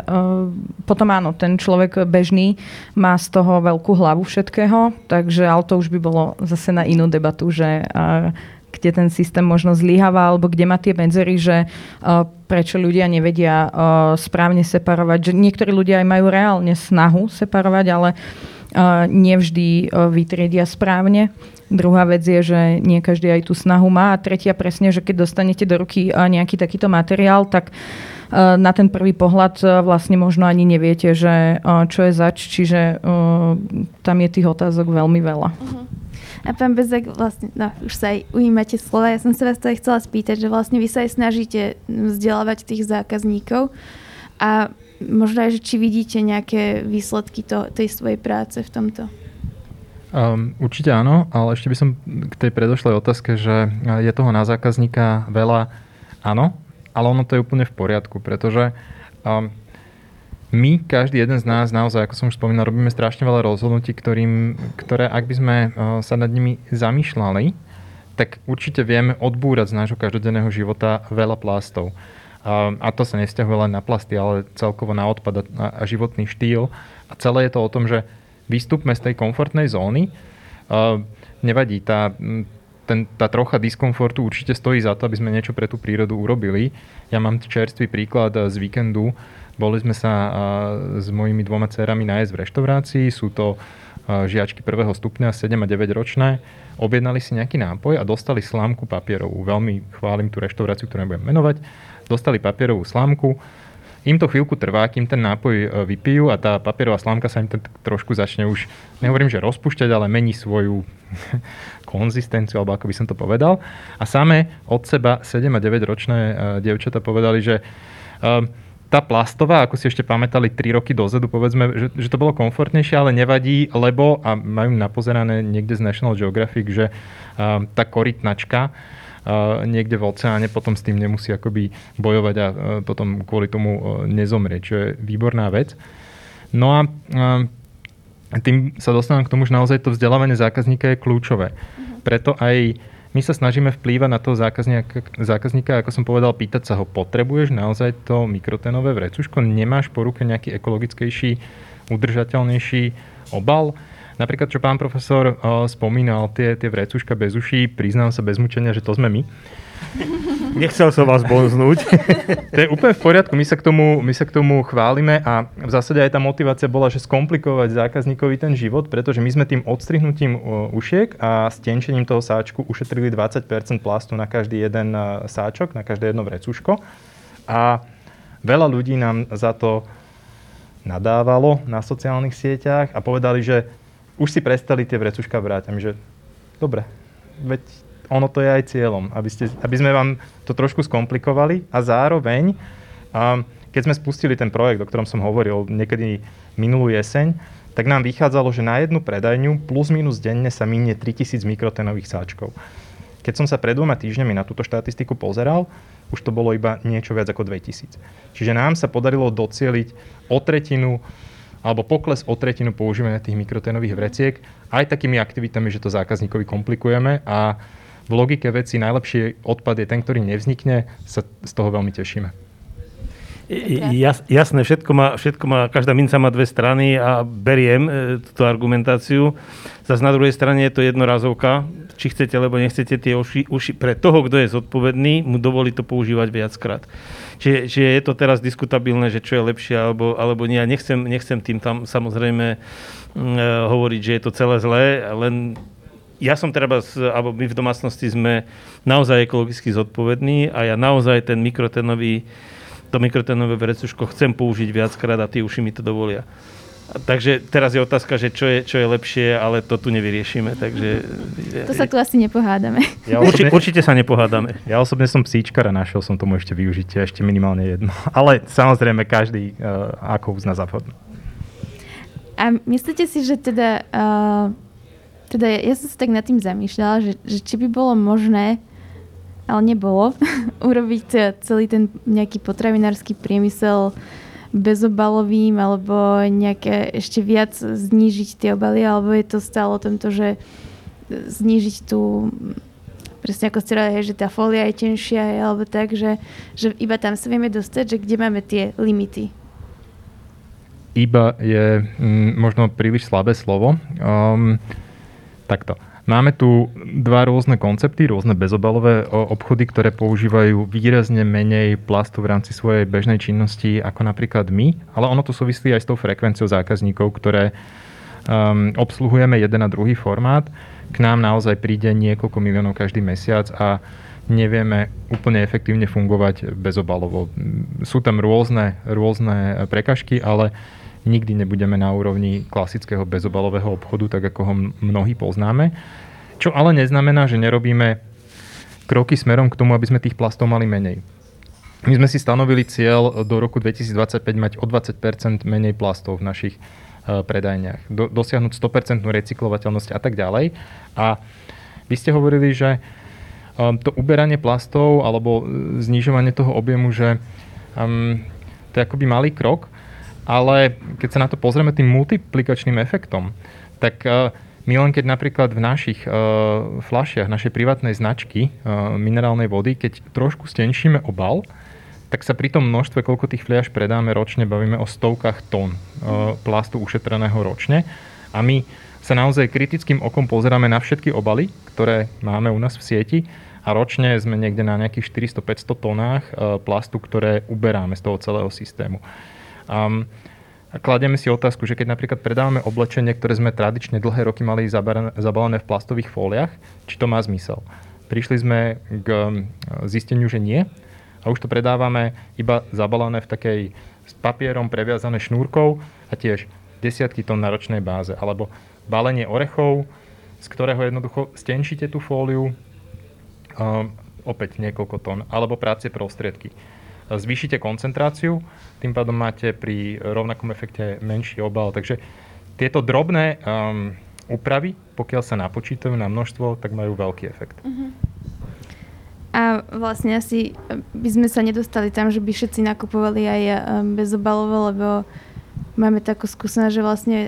uh, potom áno, ten človek bežný má z toho veľkú hlavu všetkého, takže ale to už by bolo zase na inú debatu, že uh, kde ten systém možno zlyháva, alebo kde má tie medzery, že uh, prečo ľudia nevedia uh, správne separovať. Že niektorí ľudia aj majú reálne snahu separovať, ale nevždy uh, vytriedia správne. Druhá vec je, že nie každý aj tú snahu má. A tretia presne, že keď dostanete do ruky nejaký takýto materiál, tak na ten prvý pohľad vlastne možno ani neviete, že čo je zač, čiže tam je tých otázok veľmi veľa. Uh-huh. A pán Bezek, vlastne, no, už sa aj ujímate slova. Ja som sa vás to aj chcela spýtať, že vlastne vy sa aj snažíte vzdelávať tých zákazníkov a možno aj, že či vidíte nejaké výsledky to, tej svojej práce v tomto. Um, určite áno, ale ešte by som k tej predošlej otázke, že je toho na zákazníka veľa, áno, ale ono to je úplne v poriadku, pretože um, my, každý jeden z nás, naozaj, ako som už spomínal, robíme strašne veľa rozhodnutí, ktorým, ktoré, ak by sme uh, sa nad nimi zamýšľali, tak určite vieme odbúrať z nášho každodenného života veľa plastov. Um, a to sa nevzťahuje len na plasty, ale celkovo na odpad a, životný štýl. A celé je to o tom, že vystúpme z tej komfortnej zóny. Uh, nevadí, tá, ten, tá trocha diskomfortu určite stojí za to, aby sme niečo pre tú prírodu urobili. Ja mám čerstvý príklad z víkendu. Boli sme sa uh, s mojimi dvoma dcerami nájsť v reštaurácii. Sú to uh, žiačky prvého stupňa, 7 a 9 ročné. Objednali si nejaký nápoj a dostali slámku papierovú. Veľmi chválim tú reštauráciu, ktorú nebudem menovať. Dostali papierovú slámku im to chvíľku trvá, kým ten nápoj e, vypijú a tá papierová slámka sa im tak trošku začne už, nehovorím, že rozpušťať, ale mení svoju konzistenciu, alebo ako by som to povedal. A samé od seba 7 a 9 ročné uh, dievčata povedali, že uh, tá plastová, ako si ešte pamätali 3 roky dozadu, povedzme, že, že to bolo komfortnejšie, ale nevadí, lebo, a majú napozerané niekde z National Geographic, že tá korytnačka niekde v oceáne potom s tým nemusí akoby bojovať a potom kvôli tomu nezomrieť, čo je výborná vec. No a tým sa dostanem k tomu, že naozaj to vzdelávanie zákazníka je kľúčové. Mhm. Preto aj my sa snažíme vplývať na toho zákazníka, zákazníka, ako som povedal, pýtať sa ho, potrebuješ naozaj to mikrotenové vrecuško, nemáš po ruke nejaký ekologickejší, udržateľnejší obal, Napríklad, čo pán profesor uh, spomínal, tie, tie vrecuška bez uší, priznám sa bez mučenia, že to sme my. Nechcel som vás bonznúť. to je úplne v poriadku, my sa, k tomu, my sa k tomu chválime a v zásade aj tá motivácia bola, že skomplikovať zákazníkovi ten život, pretože my sme tým odstrihnutím ušiek a stenčením toho sáčku ušetrili 20% plastu na každý jeden sáčok, na každé jedno vrecuško. A veľa ľudí nám za to nadávalo na sociálnych sieťach a povedali, že už si prestali tie vrecuška brať. A my, že dobre, veď ono to je aj cieľom, aby, ste, aby sme vám to trošku skomplikovali a zároveň, a keď sme spustili ten projekt, o ktorom som hovoril niekedy minulú jeseň, tak nám vychádzalo, že na jednu predajňu plus minus denne sa minie 3000 mikrotenových sáčkov. Keď som sa pred dvoma týždňami na túto štatistiku pozeral, už to bolo iba niečo viac ako 2000. Čiže nám sa podarilo docieliť o tretinu alebo pokles o tretinu používania tých mikroténových vreciek aj takými aktivitami, že to zákazníkovi komplikujeme a v logike veci najlepší odpad je ten, ktorý nevznikne, sa z toho veľmi tešíme. Jas, jasné, všetko má, všetko má, každá minca má dve strany a beriem e, túto argumentáciu. Zase na druhej strane je to jednorazovka, či chcete, alebo nechcete tie uši, uši pre toho, kto je zodpovedný, mu dovolí to používať viackrát. Čiže, čiže je to teraz diskutabilné, že čo je lepšie, alebo, alebo nie. Ja nechcem, nechcem tým tam samozrejme mm, e, hovoriť, že je to celé zlé, len ja som treba, alebo my v domácnosti sme naozaj ekologicky zodpovední a ja naozaj ten mikrotenový to mikroténové vrecuško chcem použiť viackrát a tie uši mi to dovolia. Takže teraz je otázka, že čo je, čo je lepšie, ale to tu nevyriešime. Takže... To sa tu asi nepohádame. Ja osobne, určite, sa nepohádame. Ja osobne som psíčkar a našiel som tomu ešte využitie, ešte minimálne jedno. Ale samozrejme každý uh, ako uzná za vhodné. A myslíte si, že teda, uh, teda ja som sa tak nad tým zamýšľala, že, že či by bolo možné ale nebolo, urobiť celý ten nejaký potravinársky priemysel bezobalovým alebo nejaké ešte viac znížiť tie obaly, alebo je to stále o tomto, že znížiť tú presne ako ste že tá folia je tenšia alebo tak, že, že iba tam sa vieme dostať, že kde máme tie limity. Iba je mm, možno príliš slabé slovo. Um, takto. Máme tu dva rôzne koncepty, rôzne bezobalové obchody, ktoré používajú výrazne menej plastu v rámci svojej bežnej činnosti ako napríklad my, ale ono to súvislí aj s tou frekvenciou zákazníkov, ktoré um, obsluhujeme jeden a druhý formát. K nám naozaj príde niekoľko miliónov každý mesiac a nevieme úplne efektívne fungovať bezobalovo. Sú tam rôzne, rôzne prekažky, ale nikdy nebudeme na úrovni klasického bezobalového obchodu, tak ako ho mnohí poznáme. Čo ale neznamená, že nerobíme kroky smerom k tomu, aby sme tých plastov mali menej. My sme si stanovili cieľ do roku 2025 mať o 20% menej plastov v našich e, predajniach, do, dosiahnuť 100% recyklovateľnosť a tak ďalej. A vy ste hovorili, že um, to uberanie plastov alebo e, znižovanie toho objemu, že um, to je akoby malý krok, ale keď sa na to pozrieme tým multiplikačným efektom, tak uh, my len keď napríklad v našich uh, flašiach, našej privátnej značky uh, minerálnej vody, keď trošku stenšíme obal, tak sa pri tom množstve, koľko tých fliaž predáme ročne, bavíme o stovkách tón uh, plastu ušetreného ročne. A my sa naozaj kritickým okom pozeráme na všetky obaly, ktoré máme u nás v sieti a ročne sme niekde na nejakých 400-500 tónach uh, plastu, ktoré uberáme z toho celého systému. Um, a kladieme si otázku, že keď napríklad predávame oblečenie, ktoré sme tradične dlhé roky mali zabalené v plastových fóliach, či to má zmysel. Prišli sme k zisteniu, že nie. A už to predávame iba zabalené v takej s papierom previazané šnúrkou a tiež desiatky tón na ročnej báze. Alebo balenie orechov, z ktorého jednoducho stenčíte tú fóliu, um, opäť niekoľko tón, alebo práce prostriedky zvýšite koncentráciu, tým pádom máte pri rovnakom efekte menší obal. Takže tieto drobné um, úpravy, pokiaľ sa napočítajú na množstvo, tak majú veľký efekt. Uh-huh. A vlastne asi by sme sa nedostali tam, že by všetci nakupovali aj um, bezobalovo, lebo máme takú skúsenosť, že vlastne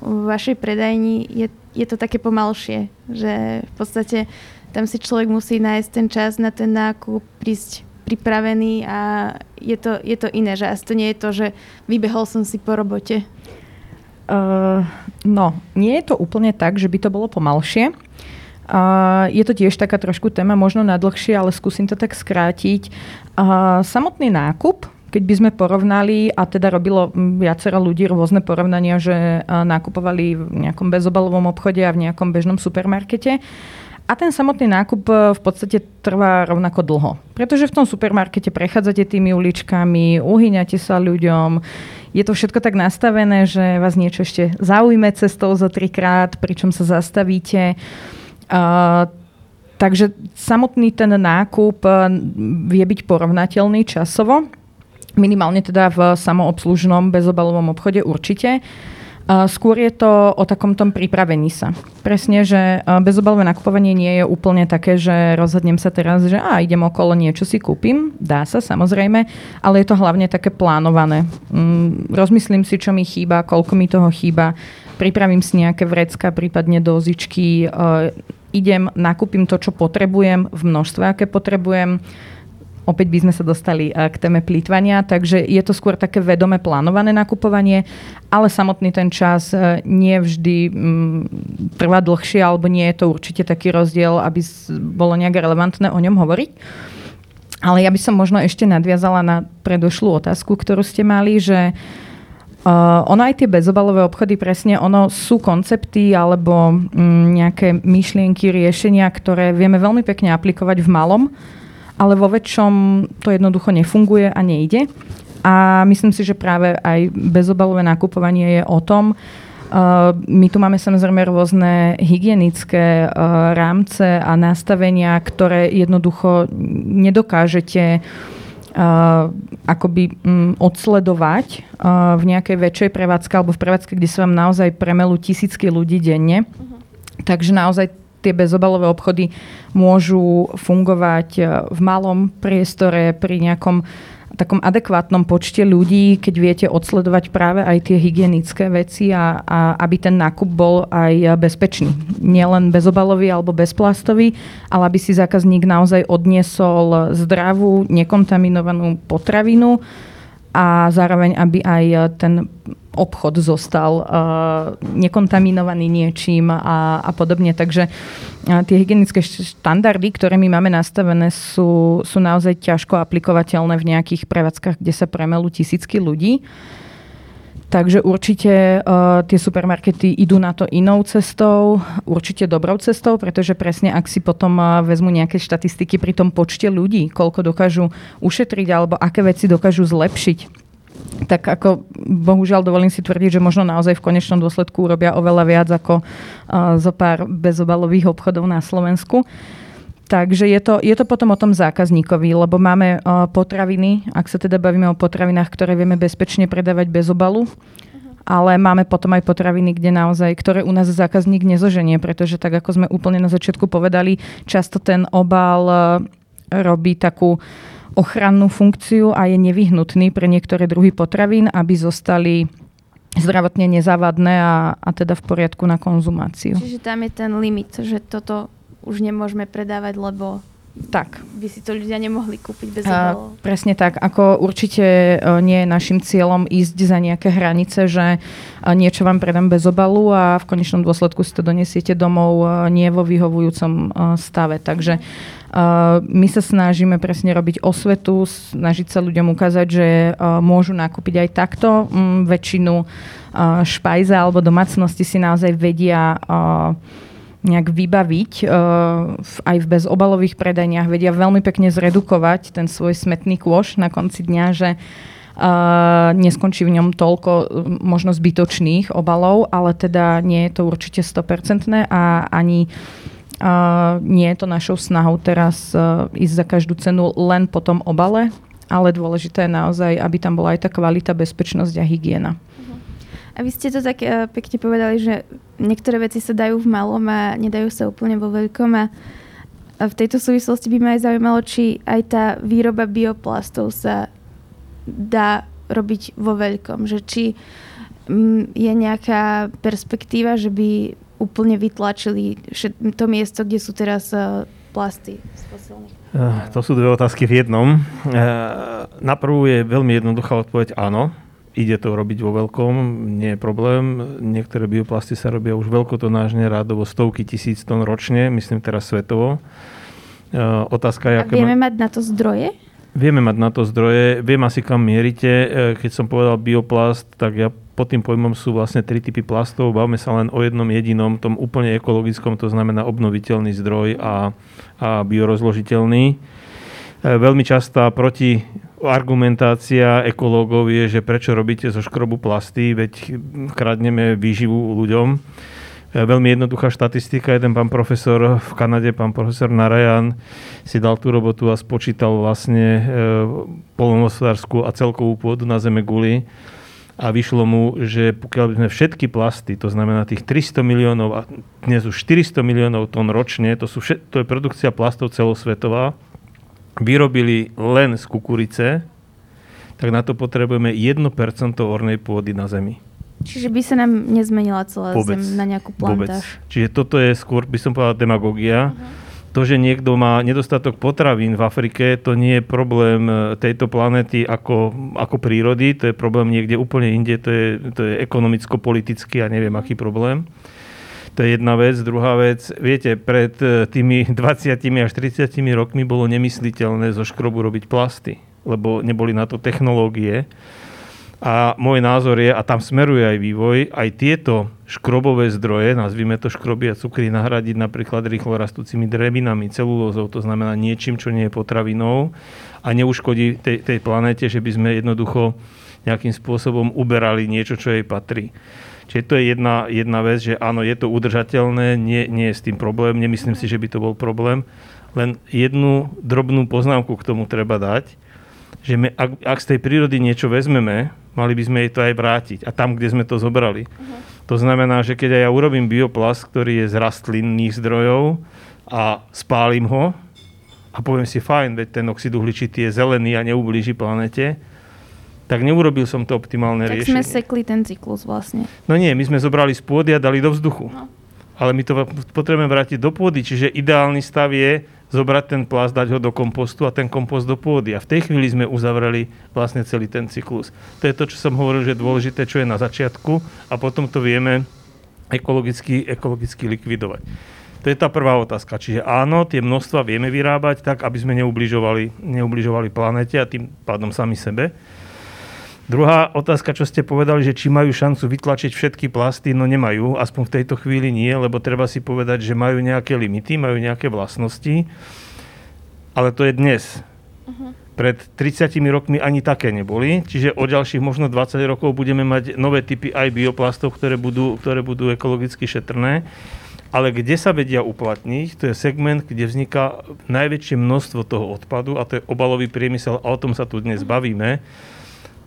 v vašej predajni je, je to také pomalšie, že v podstate tam si človek musí nájsť ten čas na ten nákup, prísť pripravený a je to, je to iné, že asi to nie je to, že vybehol som si po robote. Uh, no, nie je to úplne tak, že by to bolo pomalšie. Uh, je to tiež taká trošku téma, možno na dlhšie, ale skúsim to tak skrátiť. Uh, samotný nákup, keď by sme porovnali, a teda robilo viacero ľudí rôzne porovnania, že nakupovali v nejakom bezobalovom obchode a v nejakom bežnom supermarkete, a ten samotný nákup e, v podstate trvá rovnako dlho. Pretože v tom supermarkete prechádzate tými uličkami, uhyňate sa ľuďom, je to všetko tak nastavené, že vás niečo ešte zaujme cestou za trikrát, pričom sa zastavíte. Uh, takže samotný ten nákup e, vie byť porovnateľný časovo, minimálne teda v samoobslužnom bezobalovom obchode určite. Skôr je to o takom tom pripravení sa. Presne, že bezobalové nakupovanie nie je úplne také, že rozhodnem sa teraz, že a idem okolo, niečo si kúpim. Dá sa, samozrejme, ale je to hlavne také plánované. Mm, rozmyslím si, čo mi chýba, koľko mi toho chýba, pripravím si nejaké vrecka, prípadne dozičky, idem, nakúpim to, čo potrebujem v množstve, aké potrebujem opäť by sme sa dostali eh, k téme plýtvania, takže je to skôr také vedome plánované nakupovanie, ale samotný ten čas eh, nie vždy mm, trvá dlhšie, alebo nie je to určite taký rozdiel, aby bolo nejak relevantné o ňom hovoriť. Ale ja by som možno ešte nadviazala na predošlú otázku, ktorú ste mali, že Uh, ono aj tie bezobalové obchody, presne, ono sú koncepty alebo um, nejaké myšlienky, riešenia, ktoré vieme veľmi pekne aplikovať v malom, ale vo väčšom to jednoducho nefunguje a nejde. A myslím si, že práve aj bezobalové nakupovanie je o tom, Uh, my tu máme samozrejme rôzne hygienické uh, rámce a nastavenia, ktoré jednoducho nedokážete uh, akoby um, odsledovať uh, v nejakej väčšej prevádzke alebo v prevádzke, kde sa vám naozaj premelú tisícky ľudí denne. Uh-huh. Takže naozaj tie bezobalové obchody môžu fungovať e, v malom priestore pri nejakom takom adekvátnom počte ľudí, keď viete odsledovať práve aj tie hygienické veci a, a aby ten nákup bol aj bezpečný. Nielen bezobalový alebo bezplastový, ale aby si zákazník naozaj odniesol zdravú, nekontaminovanú potravinu a zároveň, aby aj ten obchod zostal uh, nekontaminovaný niečím a, a podobne. Takže uh, tie hygienické štandardy, ktoré my máme nastavené, sú, sú naozaj ťažko aplikovateľné v nejakých prevádzkach, kde sa premelú tisícky ľudí. Takže určite uh, tie supermarkety idú na to inou cestou, určite dobrou cestou, pretože presne ak si potom uh, vezmu nejaké štatistiky pri tom počte ľudí, koľko dokážu ušetriť alebo aké veci dokážu zlepšiť, tak ako bohužiaľ dovolím si tvrdiť, že možno naozaj v konečnom dôsledku urobia oveľa viac ako uh, zo pár bezobalových obchodov na Slovensku. Takže je to, je to potom o tom zákazníkovi, lebo máme potraviny, ak sa teda bavíme o potravinách, ktoré vieme bezpečne predávať bez obalu, ale máme potom aj potraviny, kde naozaj, ktoré u nás zákazník nezoženie, pretože tak ako sme úplne na začiatku povedali, často ten obal uh, robí takú ochrannú funkciu a je nevyhnutný pre niektoré druhy potravín, aby zostali zdravotne nezávadné a, a teda v poriadku na konzumáciu. Čiže tam je ten limit, že toto už nemôžeme predávať, lebo tak. By si to ľudia nemohli kúpiť bez obalov. Presne tak. Ako určite e, nie je našim cieľom ísť za nejaké hranice, že e, niečo vám predám bez obalu a v konečnom dôsledku si to donesiete domov e, nie vo vyhovujúcom stave. Takže my sa snažíme presne robiť osvetu, snažiť sa ľuďom ukázať, že môžu nakúpiť aj takto. Mm, väčšinu špajze alebo domácnosti si naozaj vedia nejak vybaviť uh, aj v bezobalových predajniach, vedia veľmi pekne zredukovať ten svoj smetný kôš na konci dňa, že uh, neskončí v ňom toľko uh, možno zbytočných obalov, ale teda nie je to určite 100% a ani uh, nie je to našou snahou teraz uh, ísť za každú cenu len po tom obale, ale dôležité je naozaj, aby tam bola aj tá kvalita, bezpečnosť a hygiena. A vy ste to tak uh, pekne povedali, že niektoré veci sa dajú v malom a nedajú sa úplne vo veľkom a, v tejto súvislosti by ma aj zaujímalo, či aj tá výroba bioplastov sa dá robiť vo veľkom, že či mm, je nejaká perspektíva, že by úplne vytlačili to miesto, kde sú teraz uh, plasty z fosilných. Uh, to sú dve otázky v jednom. Na prvú je veľmi jednoduchá odpoveď áno ide to robiť vo veľkom, nie je problém. Niektoré bioplasty sa robia už veľkotonážne, rádovo stovky tisíc tón ročne, myslím teraz svetovo. E, otázka je, A vieme ma... mať na to zdroje? Vieme mať na to zdroje, viem asi kam mierite. E, keď som povedal bioplast, tak ja pod tým pojmom sú vlastne tri typy plastov. Bavme sa len o jednom jedinom, tom úplne ekologickom, to znamená obnoviteľný zdroj a, a biorozložiteľný. E, veľmi častá proti argumentácia ekológov je, že prečo robíte zo škrobu plasty, veď kradneme výživu ľuďom. E, veľmi jednoduchá štatistika. Jeden pán profesor v Kanade, pán profesor Narayan, si dal tú robotu a spočítal vlastne e, polnohospodárskú a celkovú pôdu na zeme guli a vyšlo mu, že pokiaľ by sme všetky plasty, to znamená tých 300 miliónov a dnes už 400 miliónov tón ročne, to, sú všet, to je produkcia plastov celosvetová, vyrobili len z kukurice, tak na to potrebujeme 1% ornej pôdy na Zemi. Čiže by sa nám nezmenila celá Vôbec. zem na nejakú plantáž. Vôbec. Čiže toto je skôr, by som povedal, demagogia. Uh-huh to, že niekto má nedostatok potravín v Afrike, to nie je problém e, tejto planéty ako, ako prírody, to je problém niekde úplne inde, to je, to je ekonomicko-politický a neviem aký problém. To je jedna vec. Druhá vec, viete, pred e, tými 20 až 30 rokmi bolo nemysliteľné zo škrobu robiť plasty, lebo neboli na to technológie. A môj názor je, a tam smeruje aj vývoj, aj tieto škrobové zdroje, nazvime to škroby a cukry, nahradiť napríklad rýchlo rastúcimi drevinami, celulózou, to znamená niečím, čo nie je potravinou a neuškodí tej, tej planéte, že by sme jednoducho nejakým spôsobom uberali niečo, čo jej patrí. Čiže to je jedna, jedna vec, že áno, je to udržateľné, nie, nie je s tým problém, nemyslím si, že by to bol problém, len jednu drobnú poznámku k tomu treba dať, že my, ak, ak z tej prírody niečo vezmeme, mali by sme jej to aj vrátiť. A tam, kde sme to zobrali. Uh-huh. To znamená, že keď aj ja urobím bioplast, ktorý je z rastlinných zdrojov a spálim ho a poviem si, fajn, veď ten oxid uhličitý je zelený a neublíži planete, tak neurobil som to optimálne tak riešenie. Tak sme sekli ten cyklus vlastne. No nie, my sme zobrali z pôdy a dali do vzduchu. No. Ale my to potrebujeme vrátiť do pôdy, čiže ideálny stav je, zobrať ten plast, dať ho do kompostu a ten kompost do pôdy. A v tej chvíli sme uzavreli vlastne celý ten cyklus. To je to, čo som hovoril, že je dôležité, čo je na začiatku a potom to vieme ekologicky, ekologicky likvidovať. To je tá prvá otázka. Čiže áno, tie množstva vieme vyrábať tak, aby sme neubližovali, neubližovali planete a tým pádom sami sebe. Druhá otázka, čo ste povedali, že či majú šancu vytlačiť všetky plasty, no nemajú, aspoň v tejto chvíli nie, lebo treba si povedať, že majú nejaké limity, majú nejaké vlastnosti, ale to je dnes. Uh-huh. Pred 30 rokmi ani také neboli, čiže o ďalších možno 20 rokov budeme mať nové typy aj bioplastov, ktoré budú, ktoré budú ekologicky šetrné. Ale kde sa vedia uplatniť, to je segment, kde vzniká najväčšie množstvo toho odpadu a to je obalový priemysel a o tom sa tu dnes bavíme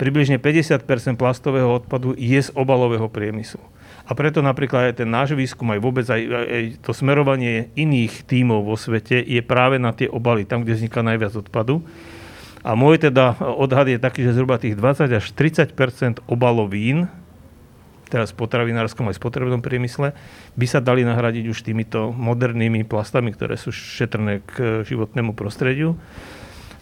približne 50% plastového odpadu je z obalového priemyslu. A preto napríklad aj ten náš výskum, aj vôbec aj, aj to smerovanie iných tímov vo svete je práve na tie obaly, tam, kde vzniká najviac odpadu. A môj teda odhad je taký, že zhruba tých 20 až 30 obalovín, teraz v potravinárskom aj spotrebnom priemysle, by sa dali nahradiť už týmito modernými plastami, ktoré sú šetrné k životnému prostrediu.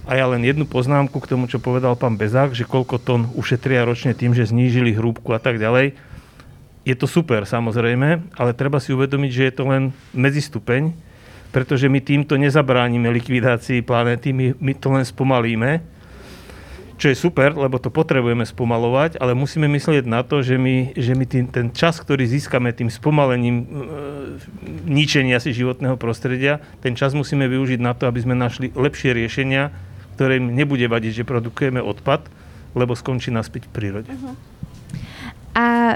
A ja len jednu poznámku k tomu, čo povedal pán Bezák, že koľko tón ušetria ročne tým, že znížili hrúbku a tak ďalej. Je to super, samozrejme, ale treba si uvedomiť, že je to len medzistupeň, pretože my týmto nezabránime likvidácii planéty, my, my to len spomalíme, čo je super, lebo to potrebujeme spomalovať, ale musíme myslieť na to, že my, že my tým, ten čas, ktorý získame tým spomalením e, ničenia si životného prostredia, ten čas musíme využiť na to, aby sme našli lepšie riešenia, ktoré im nebude vadiť, že produkujeme odpad, lebo skončí naspäť v prírode. Uh-huh. A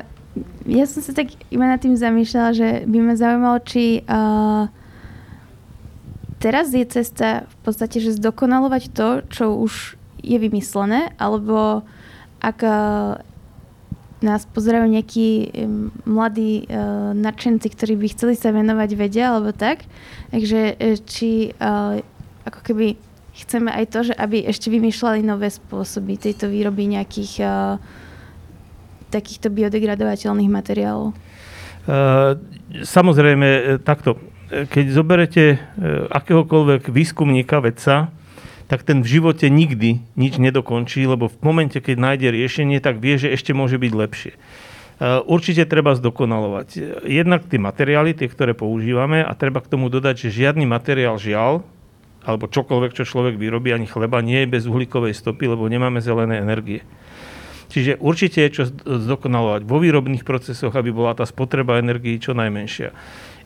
ja som sa tak iba nad tým zamýšľala, že by ma zaujímalo, či uh, teraz je cesta v podstate, že zdokonalovať to, čo už je vymyslené, alebo ak uh, nás pozerajú nejakí mladí uh, nadšenci, ktorí by chceli sa venovať vede alebo tak, takže či uh, ako keby chceme aj to, že aby ešte vymýšľali nové spôsoby tejto výroby nejakých uh, takýchto biodegradovateľných materiálov? Uh, samozrejme, e, takto. Keď zoberete akéhokoľvek výskumníka, vedca, tak ten v živote nikdy nič nedokončí, lebo v momente, keď nájde riešenie, tak vie, že ešte môže byť lepšie. Určite treba zdokonalovať. Jednak tie materiály, tie, ktoré používame a treba k tomu dodať, že žiadny materiál žiaľ alebo čokoľvek, čo človek vyrobí, ani chleba, nie je bez uhlíkovej stopy, lebo nemáme zelené energie. Čiže určite je čo zdokonalovať vo výrobných procesoch, aby bola tá spotreba energií čo najmenšia.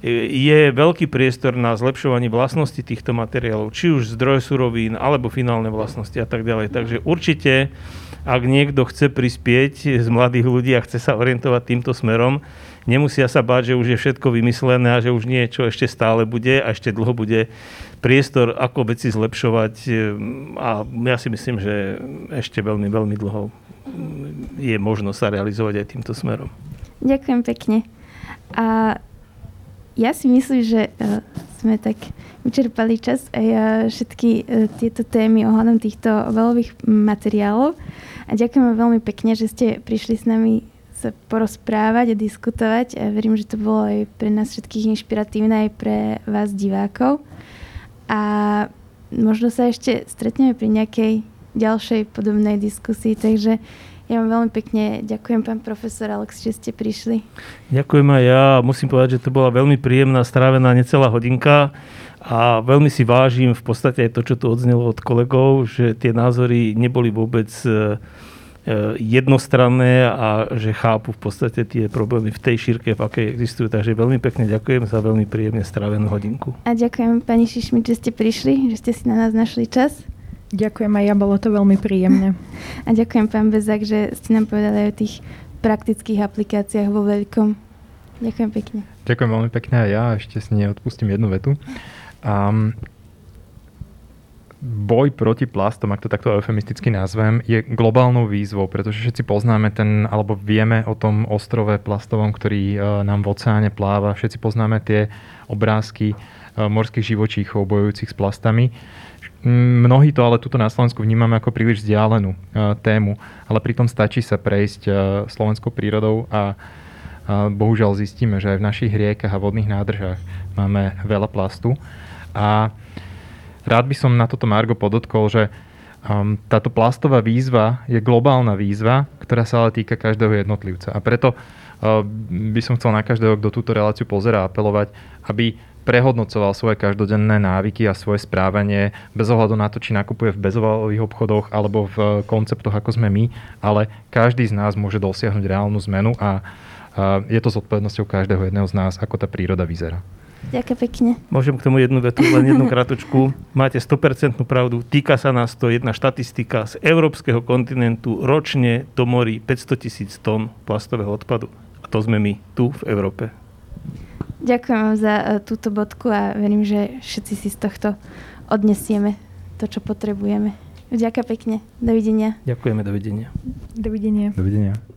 Je veľký priestor na zlepšovanie vlastnosti týchto materiálov, či už zdroj surovín, alebo finálne vlastnosti a tak ďalej. Takže určite, ak niekto chce prispieť z mladých ľudí a chce sa orientovať týmto smerom, nemusia sa báť, že už je všetko vymyslené a že už niečo ešte stále bude a ešte dlho bude priestor, ako veci zlepšovať a ja si myslím, že ešte veľmi, veľmi dlho je možno sa realizovať aj týmto smerom. Ďakujem pekne. A ja si myslím, že uh, sme tak vyčerpali čas aj všetky uh, tieto témy ohľadom týchto obalových materiálov. A ďakujeme veľmi pekne, že ste prišli s nami sa porozprávať a diskutovať. A verím, že to bolo aj pre nás všetkých inšpiratívne, aj pre vás divákov. A možno sa ešte stretneme pri nejakej ďalšej podobnej diskusii, takže ja vám veľmi pekne ďakujem, pán profesor Alex, že ste prišli. Ďakujem aj ja. Musím povedať, že to bola veľmi príjemná, strávená necelá hodinka a veľmi si vážim v podstate aj to, čo tu odznelo od kolegov, že tie názory neboli vôbec e, e, jednostranné a že chápu v podstate tie problémy v tej šírke, v akej existujú. Takže veľmi pekne ďakujem za veľmi príjemne strávenú hodinku. A ďakujem pani Šišmi, že ste prišli, že ste si na nás našli čas. Ďakujem aj ja, bolo to veľmi príjemné. A ďakujem pán Bezak, že ste nám povedali o tých praktických aplikáciách vo veľkom. Ďakujem pekne. Ďakujem veľmi pekne aj ja, ešte si neodpustím jednu vetu. Um, boj proti plastom, ak to takto eufemisticky nazvem, je globálnou výzvou, pretože všetci poznáme ten, alebo vieme o tom ostrove plastovom, ktorý uh, nám v oceáne pláva. Všetci poznáme tie obrázky uh, morských živočíchov bojujúcich s plastami. Mnohí to ale tuto na Slovensku vnímame ako príliš vzdialenú uh, tému, ale pritom stačí sa prejsť slovenskou prírodou a bohužiaľ zistíme, že aj v našich riekach a vodných nádržách máme veľa plastu. A rád by som na toto Margo podotkol, že um, táto plastová výzva je globálna výzva, ktorá sa ale týka každého jednotlivca. A preto uh, by som chcel na každého, kto túto reláciu pozera, apelovať, aby prehodnocoval svoje každodenné návyky a svoje správanie bez ohľadu na to, či nakupuje v bezovalových obchodoch alebo v konceptoch, ako sme my, ale každý z nás môže dosiahnuť reálnu zmenu a je to zodpovednosťou každého jedného z nás, ako tá príroda vyzerá. Ďakujem pekne. Môžem k tomu jednu vetu, len jednu kratučku. Máte 100% pravdu. Týka sa nás to jedna štatistika z európskeho kontinentu. Ročne do morí 500 tisíc tón plastového odpadu. A to sme my tu v Európe. Ďakujem vám za uh, túto bodku a verím, že všetci si z tohto odnesieme to, čo potrebujeme. Ďakujem pekne. Dovidenia. Ďakujeme, dovidenia. Dovidenia. Dovidenia.